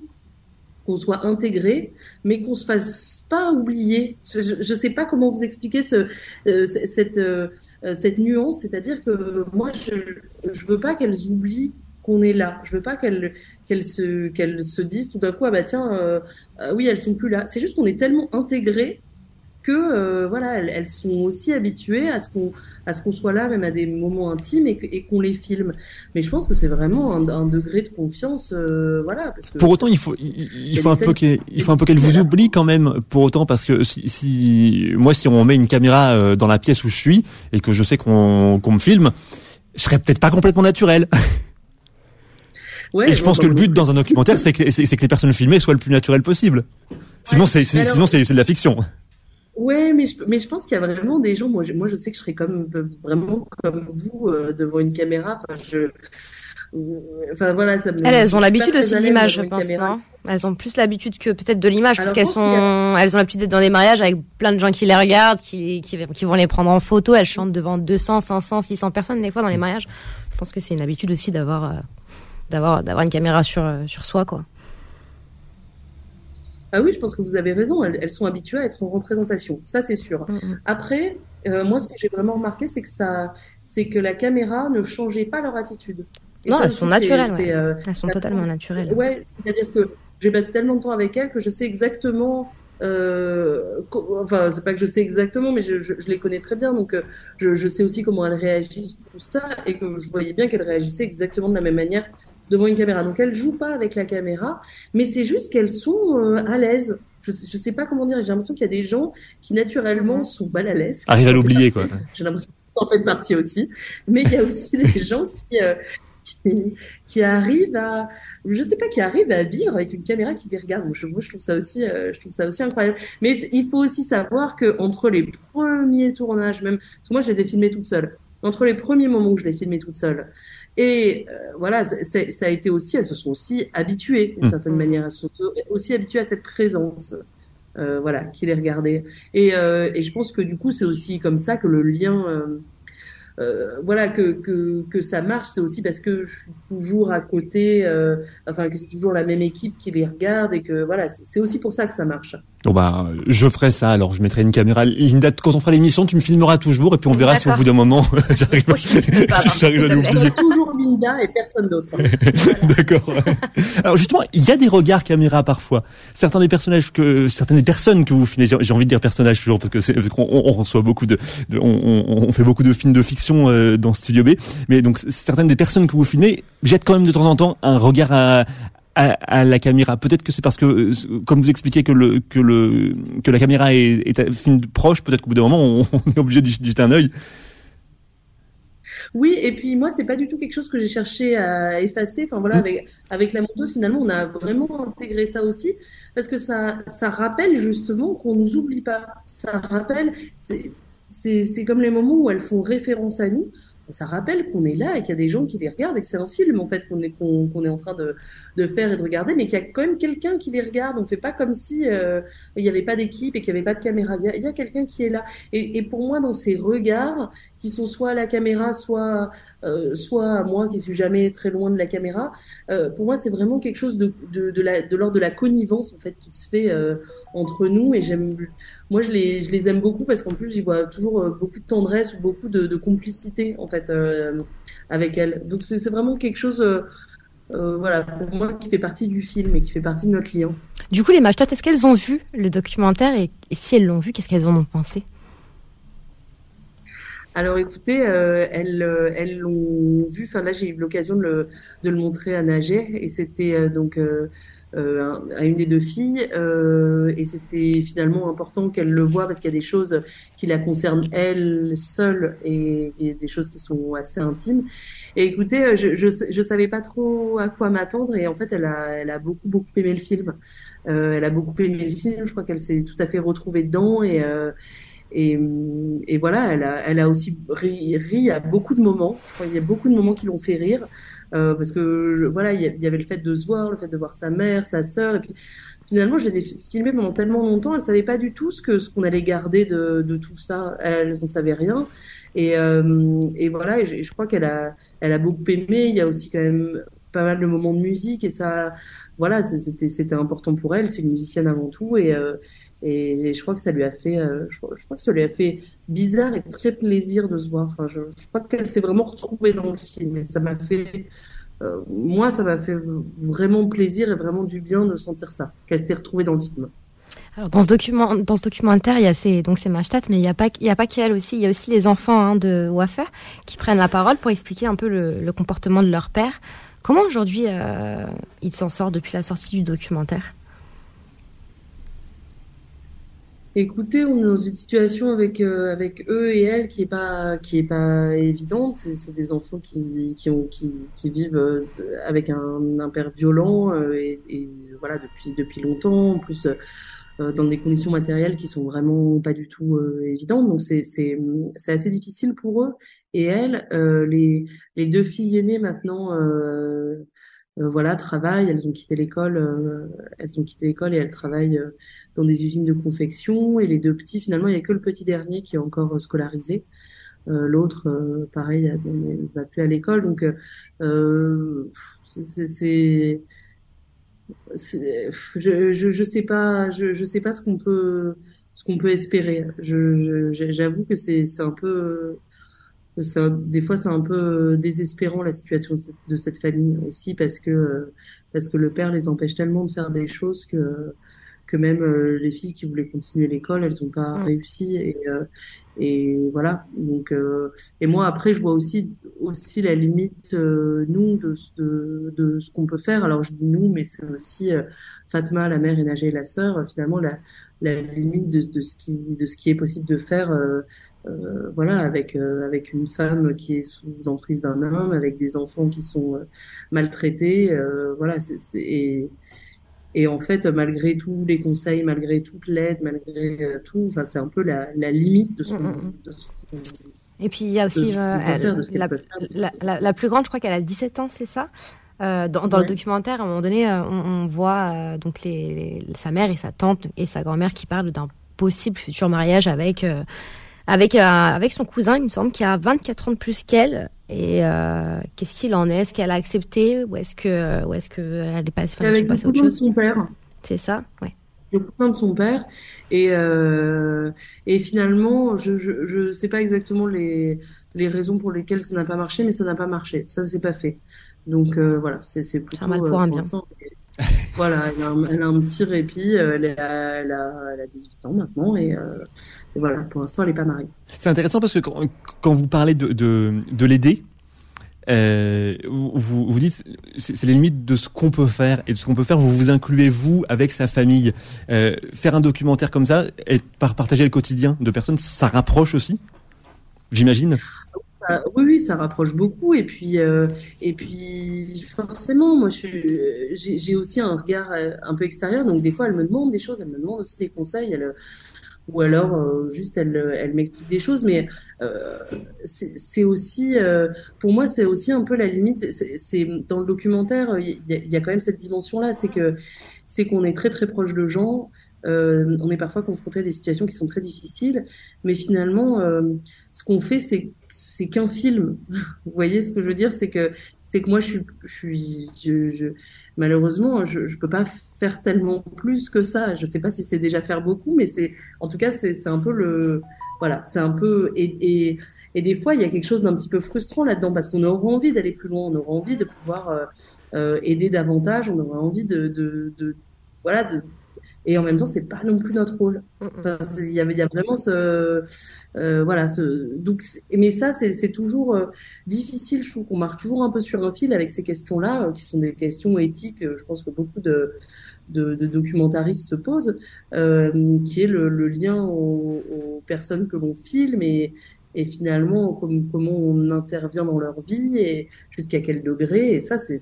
qu'on soit intégré, mais qu'on se fasse pas oublier. Je ne sais pas comment vous expliquer ce, euh, cette, euh, cette nuance, c'est-à-dire que moi, je je veux pas qu'elles oublient qu'on est là. Je veux pas qu'elles qu'elles se qu'elles se disent tout d'un coup ah bah tiens euh, ah oui elles sont plus là. C'est juste qu'on est tellement intégré que euh, voilà, elles, elles, sont aussi habituées à ce qu'on à ce qu'on soit là, même à des moments intimes, et, et qu'on les filme. Mais je pense que c'est vraiment un, un, degré de confiance, euh, voilà. Parce que pour autant, il faut il, il faut un peu qu'il faut un peu qu'elle vous oublie quand même. Pour autant, parce que si, si moi, si on met une caméra euh, dans la pièce où je suis et que je sais qu'on qu'on me filme, je serais peut-être pas complètement naturel. Ouais, et je pense que le but dans un documentaire, c'est que, les personnes filmées soient le plus naturelles possible. Sinon, c'est sinon c'est de la fiction. Ouais, mais je, mais je pense qu'il y a vraiment des gens. Moi, je, moi, je sais que je serais comme vraiment comme vous euh, devant une caméra. Enfin, je. Enfin voilà, ça me, elles, elles ont l'habitude aussi de l'image, je pense. Non? Elles ont plus l'habitude que peut-être de l'image, parce qu'elles sont, a... elles ont l'habitude d'être dans des mariages avec plein de gens qui les regardent, qui, qui, qui, vont les prendre en photo. Elles chantent devant 200, 500, 600 personnes des fois dans les mariages. Je pense que c'est une habitude aussi d'avoir, euh, d'avoir, d'avoir une caméra sur, euh, sur soi, quoi. Ah oui, je pense que vous avez raison. Elles, elles sont habituées à être en représentation. Ça, c'est sûr. Mm -hmm. Après, euh, moi, ce que j'ai vraiment remarqué, c'est que ça, c'est que la caméra ne changeait pas leur attitude. Et non, elles sont naturelles. Ouais. Euh, elles sont totalement naturelles. Ouais, c'est-à-dire que j'ai passé tellement de temps avec elles que je sais exactement. Euh, enfin, c'est pas que je sais exactement, mais je, je, je les connais très bien, donc euh, je, je, sais aussi comment elles réagissent tout ça, et que je voyais bien qu'elles réagissaient exactement de la même manière devant une caméra. Donc elles jouent pas avec la caméra, mais c'est juste qu'elles sont euh, à l'aise. Je, je sais pas comment dire. J'ai l'impression qu'il y a des gens qui naturellement mhm. sont mal à l'aise. Arrive à l'oublier quoi. J'ai l'impression que en fait partie aussi, mais il y a aussi des gens qui, euh, qui, qui arrivent à je sais pas qui arrivent à vivre avec une caméra qui les regarde. Moi, je, moi, je trouve ça aussi, euh, je trouve ça aussi incroyable. Mais il faut aussi savoir que entre les premiers tournages, même, parce que moi, je les ai filmés toute seule. Entre les premiers moments où je les filmais toute seule et euh, voilà, ça a été aussi, elles se sont aussi habituées d'une mmh. certaine manière, elles se sont aussi habituées à cette présence, euh, voilà, qui les regardait. Et, euh, et, je pense que du coup, c'est aussi comme ça que le lien, euh, euh, voilà, que, que, que ça marche, c'est aussi parce que je suis toujours à côté, enfin que c'est toujours la même équipe qui les regarde et que voilà, c'est aussi pour ça que ça marche. Bon bah, je ferai ça. Alors, je mettrai une caméra. Linda, quand on fera l'émission, tu me filmeras toujours et puis on verra si au bout d'un moment j'arrive, j'arrive à l'oublier. Toujours Linda et personne d'autre. D'accord. Alors justement, il y a des regards caméra parfois. Certains des personnages que, certaines des personnes que vous filmez, j'ai envie de dire personnages toujours parce que c'est, on, on, reçoit beaucoup de, de on, on, fait beaucoup de films de fiction euh, dans Studio B. Mais donc certaines des personnes que vous filmez jettent quand même de temps en temps un regard à, à, la caméra. Peut-être que c'est parce que, euh, comme vous expliquez que le que le que la caméra est, est film proche, peut-être qu'au bout d'un moment on, est obligé d'y jeter un œil. Oui, et puis moi, c'est pas du tout quelque chose que j'ai cherché à effacer. Enfin voilà, mmh. avec, avec la moto, finalement, on a vraiment intégré ça aussi, parce que ça, ça rappelle justement qu'on nous oublie pas. Ça rappelle, c'est comme les moments où elles font référence à nous ça rappelle qu'on est là et qu'il y a des gens qui les regardent et que c'est un film en fait qu'on est qu'on est en train de, de faire et de regarder, mais qu'il y a quand même quelqu'un qui les regarde. On fait pas comme si euh, il n'y avait pas d'équipe et qu'il n'y avait pas de caméra. Il y a, quelqu'un qui est là. Et, et, pour moi, dans ces regards qui sont soit à la caméra, soit euh, soit à moi qui suis jamais très loin de la caméra, euh, pour moi, c'est vraiment quelque chose de de, de l'ordre de la connivence en fait qui se fait euh, entre nous. Et j'aime moi je les, je les aime beaucoup parce qu'en plus j'y vois toujours euh, beaucoup de tendresse ou beaucoup de, de complicité en fait euh, avec elles. Donc c'est vraiment quelque chose, euh, euh, voilà, pour moi qui fait partie du film et qui fait partie de notre lien. Du coup, les Machtat, est-ce qu'elles ont vu le documentaire et, si elles l'ont vu, qu'est-ce qu'elles en ont pensé? Alors écoutez, euh, elles elles l'ont vu. Enfin là, j'ai eu l'occasion de le, de le montrer à Nager et c'était donc euh, à une des deux filles euh, et c'était finalement important qu'elle le voit parce qu'il y a des choses qui la concernent elle seule et, et, des choses qui sont assez intimes. Et écoutez, euh, je, je, je savais pas trop à quoi m'attendre et en fait elle a, elle a beaucoup beaucoup aimé le film. Euh, elle a beaucoup aimé le film. Je crois qu'elle s'est tout à fait retrouvée dedans et euh, et, et, voilà, elle a, elle a aussi ri, ri, à beaucoup de moments. Je crois qu'il y a beaucoup de moments qui l'ont fait rire. Euh, parce que voilà, il y, avait le fait de se voir, le fait de voir sa mère, sa sœur, et puis finalement, je l'ai filmé pendant tellement longtemps, elle savait pas du tout ce que ce qu'on allait garder de, de tout ça. Elles n'en savaient rien. Et, euh, et voilà, et je, crois qu'elle a, elle a beaucoup aimé. Il y a aussi quand même pas mal de moments de musique et ça, voilà, c'était, c'était important pour elle. C'est une musicienne avant tout et, euh, et, je crois que ça lui a fait, euh, je, que ça lui a fait bizarre et très plaisir de se voir. Enfin, je, je crois qu'elle s'est vraiment retrouvée dans le film ça m'a fait, euh, moi, ça m'a fait vraiment plaisir et vraiment du bien de sentir ça, qu'elle s'était retrouvée dans le film. Alors dans ce documentaire, il y a ces donc Mashtat, mais il n'y a pas il y qu'elle aussi, il y a aussi les enfants hein, de Wafer qui prennent la parole pour expliquer un peu le, le comportement de leur père. Comment aujourd'hui euh, il s'en sort depuis la sortie du documentaire? Écoutez, on est dans une situation avec euh, avec eux et elles qui est pas qui est pas évidente. C'est des enfants qui qui ont qui, qui vivent euh, avec un, un père violent euh, et, et, voilà depuis depuis longtemps. En plus dans des conditions matérielles qui sont vraiment pas du tout évidentes. Donc c'est c'est c'est assez difficile pour eux et elles. les les deux filles aînées maintenant euh, voilà, travaillent, elles ont quitté l'école, euh, elles ont quitté l'école et elles travaillent euh, dans des usines de confection. Et les deux petits, finalement, il n'y a que le petit dernier qui est encore scolarisé. L'autre, pareil, ne va plus à l'école. Donc, c'est je, je je sais pas je je sais pas ce qu'on peut ce qu'on peut espérer je j'avoue que c'est c'est un peu des fois c'est un peu désespérant la situation de cette famille aussi parce que parce que le père les empêche tellement de faire des choses que que même euh, les filles qui voulaient continuer l'école elles ont pas mm. réussi et euh, et voilà. Donc euh, et moi après je vois aussi aussi la limite nous de, de, de ce qu'on peut faire. Alors je dis nous mais c'est aussi Fatma la mère et Najee la sœur. Finalement la la limite de, de ce qui de ce qui est possible de faire euh, voilà, avec euh, avec une femme qui est sous l'emprise d'un homme, avec des enfants qui sont euh, maltraités, voilà, et, et en fait, malgré tous les conseils, malgré toute l'aide, malgré tout, enfin, c'est un peu la, la limite de ce qu'on. et puis il y a aussi la, la, plus grande, je crois qu'elle a 17 ans, c'est ça? Dans, dans le documentaire, à un moment donné, on, voit donc les, sa mère et sa tante et sa grand-mère qui parlent d'un possible futur mariage avec avec, euh, avec son cousin, il me semble, qui a 24 ans de plus qu'elle. Et euh, qu'est-ce qu'il en est? Est-ce qu'elle a accepté? Ou est-ce que, ou est-ce que elle est passée, enfin, avec passée autre chose? son père. C'est ça, ouais. le cousin de son père. Et, euh, et finalement, je, je, je sais pas exactement les, les raisons pour lesquelles ça n'a pas marché, mais ça n'a pas marché. Ça ne s'est pas fait. Donc euh, voilà, c'est c'est plutôt. un mal pour euh, un bien. voilà, elle a, un, petit répit. euh, Elle a, elle a, elle a 18 ans maintenant et, euh, et voilà, pour l'instant, elle est pas mariée. C'est intéressant parce que quand, vous parlez de, de, de l'aider, euh, vous, dites c'est les limites de ce qu'on peut faire et de ce qu'on peut faire. Vous vous incluez vous avec sa famille. Faire un documentaire comme ça et par partager le quotidien de personnes, ça rapproche aussi. J'imagine? Oui, ça rapproche beaucoup. Et puis, euh, et puis, forcément, moi, j'ai aussi un regard euh, un peu extérieur. Donc, des fois, elle me demande des choses, elle me demande aussi des conseils. Ou alors, euh, juste, elle, m'explique des choses. Mais c'est aussi, pour moi, c'est aussi un peu la limite. C'est dans le documentaire, il y, y a quand même cette dimension-là, c'est que c'est qu'on est très très proche de gens. On est parfois confronté à des situations qui sont très difficiles, mais finalement, ce qu'on fait, c'est c'est qu'un film. Vous voyez ce que je veux dire, c'est que c'est que moi, je suis, je malheureusement, je, je peux pas faire tellement plus que ça. Je sais pas si c'est déjà faire beaucoup, mais c'est, en tout cas, c'est un peu le, voilà, c'est un peu et, et et des fois, il y a quelque chose d'un petit peu frustrant là-dedans parce qu'on aurait envie d'aller plus loin, on aurait envie de pouvoir euh, euh, aider davantage, on aurait envie de, de, de voilà, de, et en même temps, c'est pas non plus notre rôle. Enfin, c'est- il y avait, il y a vraiment ce, euh, voilà, ce, donc, mais ça, c'est toujours euh, difficile. Je trouve qu'on marche toujours un peu sur un fil avec ces questions-là, euh, qui sont des questions éthiques. euh, Je pense que beaucoup de, de, de documentaristes se posent, qui est le, le lien aux, aux personnes que l'on filme et, et finalement comme- comment on intervient dans leur vie et jusqu'à quel degré. Et ça, c'est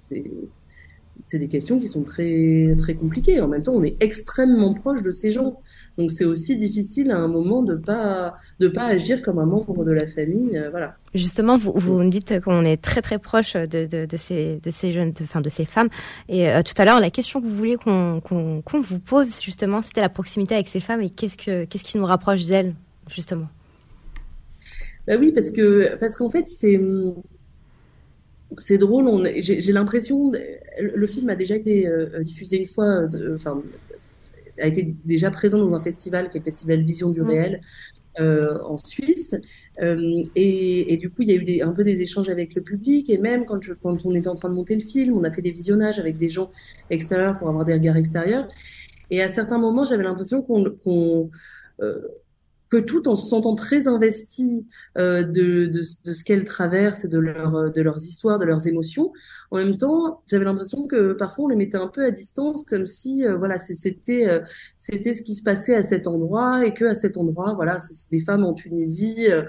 c'est- des questions qui sont très très compliquées. En même temps, on est extrêmement proche de ces gens, donc c'est aussi difficile à un moment de pas de pas agir comme un membre de la famille. euh, voilà. Justement, vous, vous me dites qu'on est très très proche de, de, de ces de ces jeunes, de, enfin de ces femmes. Et euh, tout à l'heure, la question que vous vouliez qu'on qu'on qu'on vous pose justement, c'était la proximité avec ces femmes et qu'est-ce que qu'est-ce qui nous rapproche d'elles justement? Bah oui, parce que parce qu'en fait c'est c'est drôle. On j'ai j'ai l'impression le film a déjà été euh, diffusé une fois, euh, enfin a été déjà présent dans un festival qui est le festival Vision du Mhm. réel euh, en Suisse. Euh, et, et du coup, il y a eu des, un peu des échanges avec le public. Et même quand, je, quand on était en train de monter le film, on a fait des visionnages avec des gens extérieurs pour avoir des regards extérieurs. Et à certains moments, j'avais l'impression qu'on, qu'on euh, que tout en se sentant très investi euh, de, de, ce qu'elles traversent et de, leur, de leurs histoires, de leurs émotions, en même temps, j'avais l'impression que parfois on les mettait un peu à distance, comme si euh, voilà, c'était euh, ce qui se passait à cet endroit et que à cet endroit, voilà, c'est des femmes en Tunisie, euh,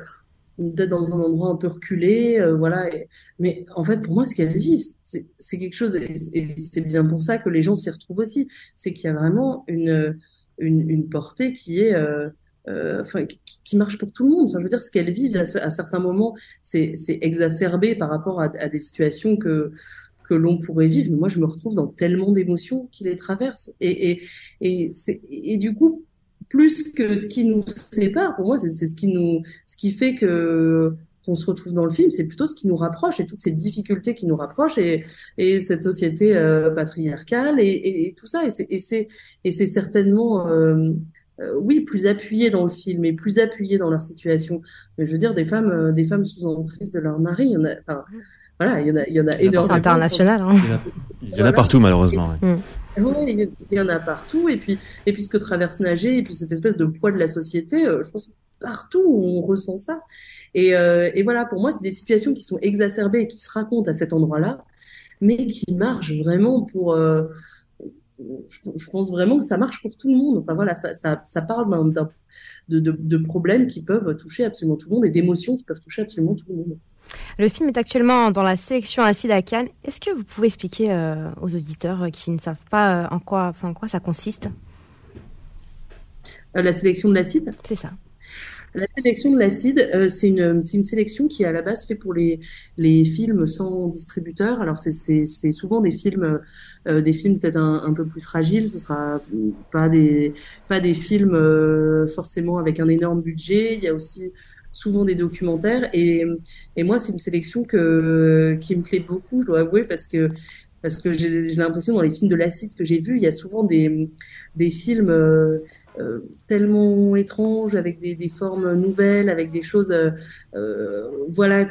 peut-être dans un endroit un peu reculé, euh, voilà. mais en fait, pour moi, ce qu'elles vivent, c'est quelque chose, et, c'est bien pour ça que les gens s'y retrouvent aussi, c'est qu'il y a vraiment une une, portée qui est euh, euh, enfin, qui, marche pour tout le monde. Enfin, je veux dire, ce qu'elles vivent à, à certains moments, c'est exacerbé par rapport à, à des situations que que l'on pourrait vivre. Moi, je me retrouve dans tellement d'émotions qui les traversent. Et et et, et du coup, plus que ce qui nous sépare, pour moi, c'est ce qui nous, ce qui fait que qu'on se retrouve dans le film, c'est plutôt ce qui nous rapproche et toutes ces difficultés qui nous rapprochent et, et cette société euh, patriarcale et, et, et tout ça. Et c'est certainement euh, euh, oui plus appuyé dans le film et plus appuyé dans leur situation. Mais je veux dire des femmes euh, des femmes sous emprise de leur mari, il y en a. Enfin, voilà, il y en a il y en a énormément. C'est international. Hein. Il y en a, a partout malheureusement. ouais. Oui, il y en a partout. Et puis, et puis ce que traverse Nager, et puis cette espèce de poids de la société, euh, je pense que partout on ressent ça. Et, euh, et voilà, pour moi, c'est des situations qui sont exacerbées et qui se racontent à cet endroit-là, mais qui marchent vraiment pour. Euh, je, pense vraiment que ça marche pour tout le monde. Enfin voilà, ça, ça, ça parle d'un, d'un- de, de, de problèmes qui peuvent toucher absolument tout le monde et d'émotions qui peuvent toucher absolument tout le monde. Le film est actuellement dans la sélection Acide à Cannes. Est-ce que vous pouvez expliquer euh, aux auditeurs qui ne savent pas euh, en quoi, enfin, en quoi ça consiste? Euh, la sélection de l'acide? C'est ça. La sélection de l'acide, euh, c'est une, une sélection qui est à la base fait pour les, les films sans distributeur. Alors c'est, souvent des films, euh, des films peut-être un, peu plus fragiles. Ce sera pas des, pas des films euh, forcément avec un énorme budget. Il y a aussi souvent des documentaires. Et, et moi, c'est une sélection que, qui me plaît beaucoup, je dois avouer, parce que parce que j'ai l'impression dans les films de l'acide que j'ai vus, il y a souvent des, des films euh, tellement étranges, avec des, des, formes nouvelles, avec des choses, euh, euh voilà,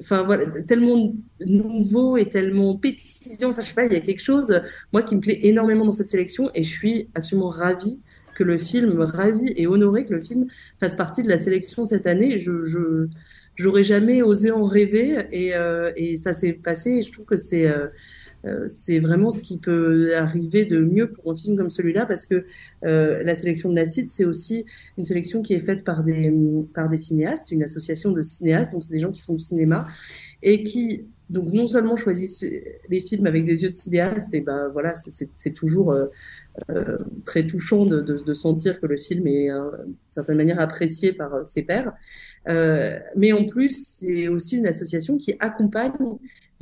enfin voilà, tellement nouveau et tellement pétillant. Enfin, je sais pas, il y a quelque chose, moi, qui me plaît énormément dans cette sélection, et je suis absolument ravie que le film, ravie et honorée que le film fasse partie de la sélection cette année. Je, je j'aurais jamais osé en rêver et, euh, et ça s'est passé. Et je trouve que c'est euh, euh, c'est vraiment ce qui peut arriver de mieux pour un film comme celui-là parce que euh, la sélection de l'acide c'est aussi une sélection qui est faite par des par des cinéastes, une association de cinéastes, donc c'est des gens qui font du cinéma et qui donc non seulement choisissent les films avec des yeux de cinéaste et ben voilà c'est toujours euh, euh, très touchant de, de, de, sentir que le film est d'une certaine manière apprécié par ses pairs. Euh, mais en plus, c'est aussi une association qui accompagne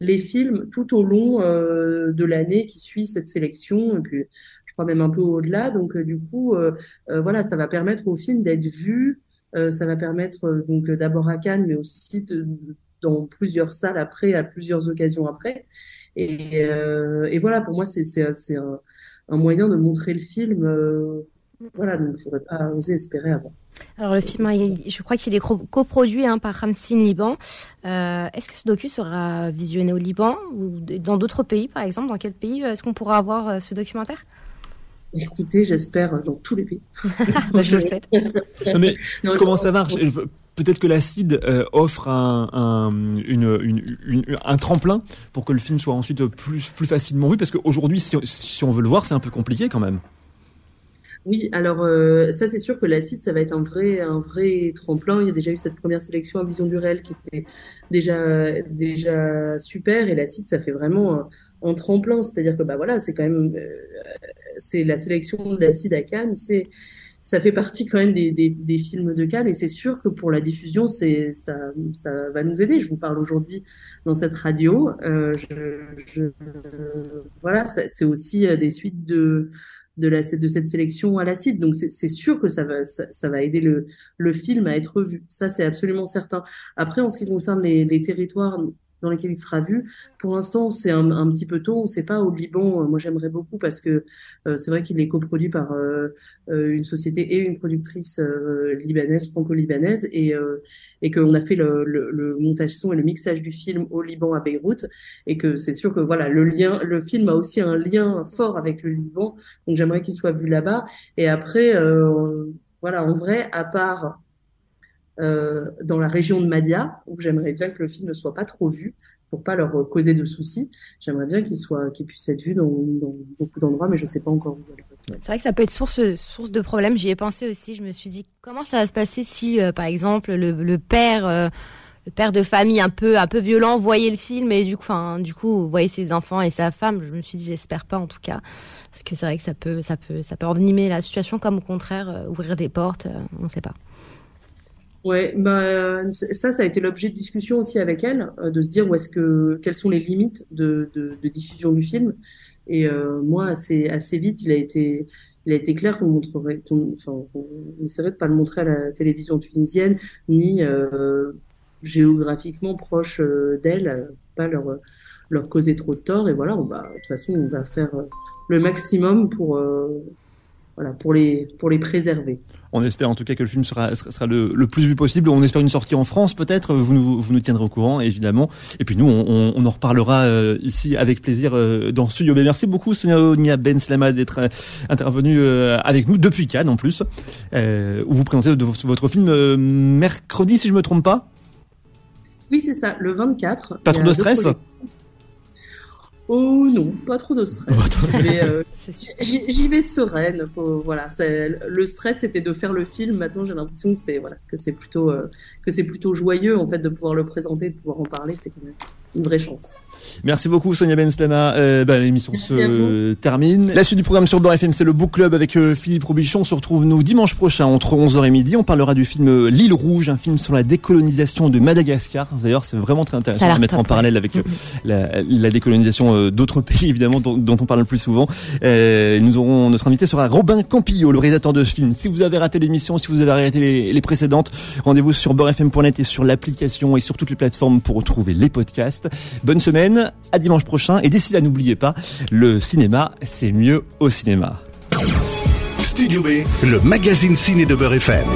les films tout au long euh, de l'année qui suit cette sélection, et puis je crois même un peu au-delà. Donc euh, du coup, euh, euh, voilà, ça va permettre au film d'être vu, ça va permettre donc d'abord à Cannes, mais aussi de, dans plusieurs salles après, à plusieurs occasions après. Et, et voilà, pour moi, c'est un, un, moyen de montrer le film. voilà, donc je n'aurais pas osé espérer avant. Alors le film, je crois qu'il est coproduit hein, par Ramsin Liban. Euh, est-ce que ce docu sera visionné au Liban ou dans d'autres pays, par exemple? Dans quel pays euh, est-ce qu'on pourra avoir euh, ce documentaire? Écoutez, j'espère dans tous les pays. Bah, je le souhaite. mais comment ça marche? Peut-être que l'acide offre un, un, une, une, un tremplin pour que le film soit ensuite plus, plus facilement vu, parce qu'aujourd'hui, si, si on veut le voir, c'est un peu compliqué quand même. Oui, alors euh, ça c'est sûr que l'acide ça va être un vrai un vrai tremplin. Il y a déjà eu cette première sélection à Vision du réel qui était déjà déjà super et l'acide ça fait vraiment un, tremplin. C'est-à-dire que bah voilà c'est quand même euh, c'est la sélection de l'acide à Cannes, c'est ça fait partie quand même des, films de Cannes et c'est sûr que pour la diffusion, c'est ça, ça va nous aider. Je vous parle aujourd'hui dans cette radio. Euh, je, je, voilà, c'est aussi des suites de de, la, cette sélection à l'acide. Donc c'est sûr que ça va, ça, va aider le, le film à être vu. Ça, c'est absolument certain. Après, en ce qui concerne les territoires dans lesquels il sera vu. Pour l'instant, c'est un, petit peu tôt. On ne sait pas au Liban. Euh, moi, j'aimerais beaucoup parce que euh, c'est vrai qu'il est coproduit par euh, euh, une société et une productrice euh, libanaise, franco-libanaise, et, et qu'on a fait le, le, le, montage son et le mixage du film au Liban à Beyrouth, et que c'est sûr que voilà, le lien, le film a aussi un lien fort avec le Liban. Donc, j'aimerais qu'il soit vu là-bas. Et après, voilà, en vrai, à part euh, dans la région de Madia, où j'aimerais bien que le film ne soit pas trop vu pour pas leur causer de soucis. J'aimerais bien qu'il soit, qu'il puisse être vu dans, beaucoup d'endroits, mais je sais pas encore où. C'est vrai que ça peut être source de problème. J'y ai pensé aussi. Je me suis dit comment ça va se passer si, euh, par exemple, le, le père euh, le père de famille un peu un peu violent voyait le film et du coup enfin du coup voyait ses enfants et sa femme? Je me suis dit j'espère pas en tout cas parce que c'est vrai que ça peut ça peut ça peut envenimer la situation comme au contraire ouvrir des portes on ne sait pas Ouais, bah, ça, ça a été l'objet de discussion aussi avec elle, euh, de se dire où est-ce que, quelles sont les limites de, de, de diffusion du film. Et euh, moi, assez, assez vite, il a été, il a été clair qu'on montrerait, qu'on, enfin, on essaierait de pas le montrer à la télévision tunisienne, ni euh, géographiquement proche euh, d'elle, pas leur, leur causer trop de tort. Et voilà, on va, de toute façon, on va faire le maximum pour voilà, pour les, pour les préserver. On espère en tout cas que le film sera, sera le, le plus vu possible. On espère une sortie en France peut-être. Vous nous, vous nous tiendrez au courant évidemment. Et puis nous, on, on en reparlera euh, ici avec plaisir euh, dans Studio B. Merci beaucoup Sonia Ben Slama d'être euh, intervenue avec nous depuis Cannes en plus, où vous présentez votre film mercredi si je me trompe pas. Oui c'est ça, le 24. Pas trop de stress. Oh non, pas trop de stress. euh, J'y vais sereine. Faut, voilà, le stress c'était de faire le film. Maintenant, j'ai l'impression que c'est voilà, que c'est plutôt euh, que c'est plutôt joyeux en fait de pouvoir le présenter, de pouvoir en parler. C'est une vraie chance. Merci beaucoup Sonia Benslama. Euh, bah, L'émission se termine. La suite du programme sur Beurre FM, c'est le Book Club avec euh, Philippe Robichon. On se retrouve nous dimanche prochain entre 11h et midi. On parlera du film euh, L'île rouge, un film sur la décolonisation de Madagascar. D'ailleurs, c'est vraiment très intéressant à mettre en parallèle avec euh, la, la, décolonisation d'autres pays, évidemment, dont, dont, on parle le plus souvent. nous aurons notre invité sera Robin Campillo, le réalisateur de ce film. Si vous avez raté l'émission, si vous avez raté les, les précédentes, rendez-vous sur beurrefm.net et sur l'application et sur toutes les plateformes pour retrouver les podcasts. Bonne semaine à dimanche prochain. Et d'ici là, n'oubliez pas, le cinéma, c'est mieux au cinéma. Studio B, le magazine ciné de Beurre FM.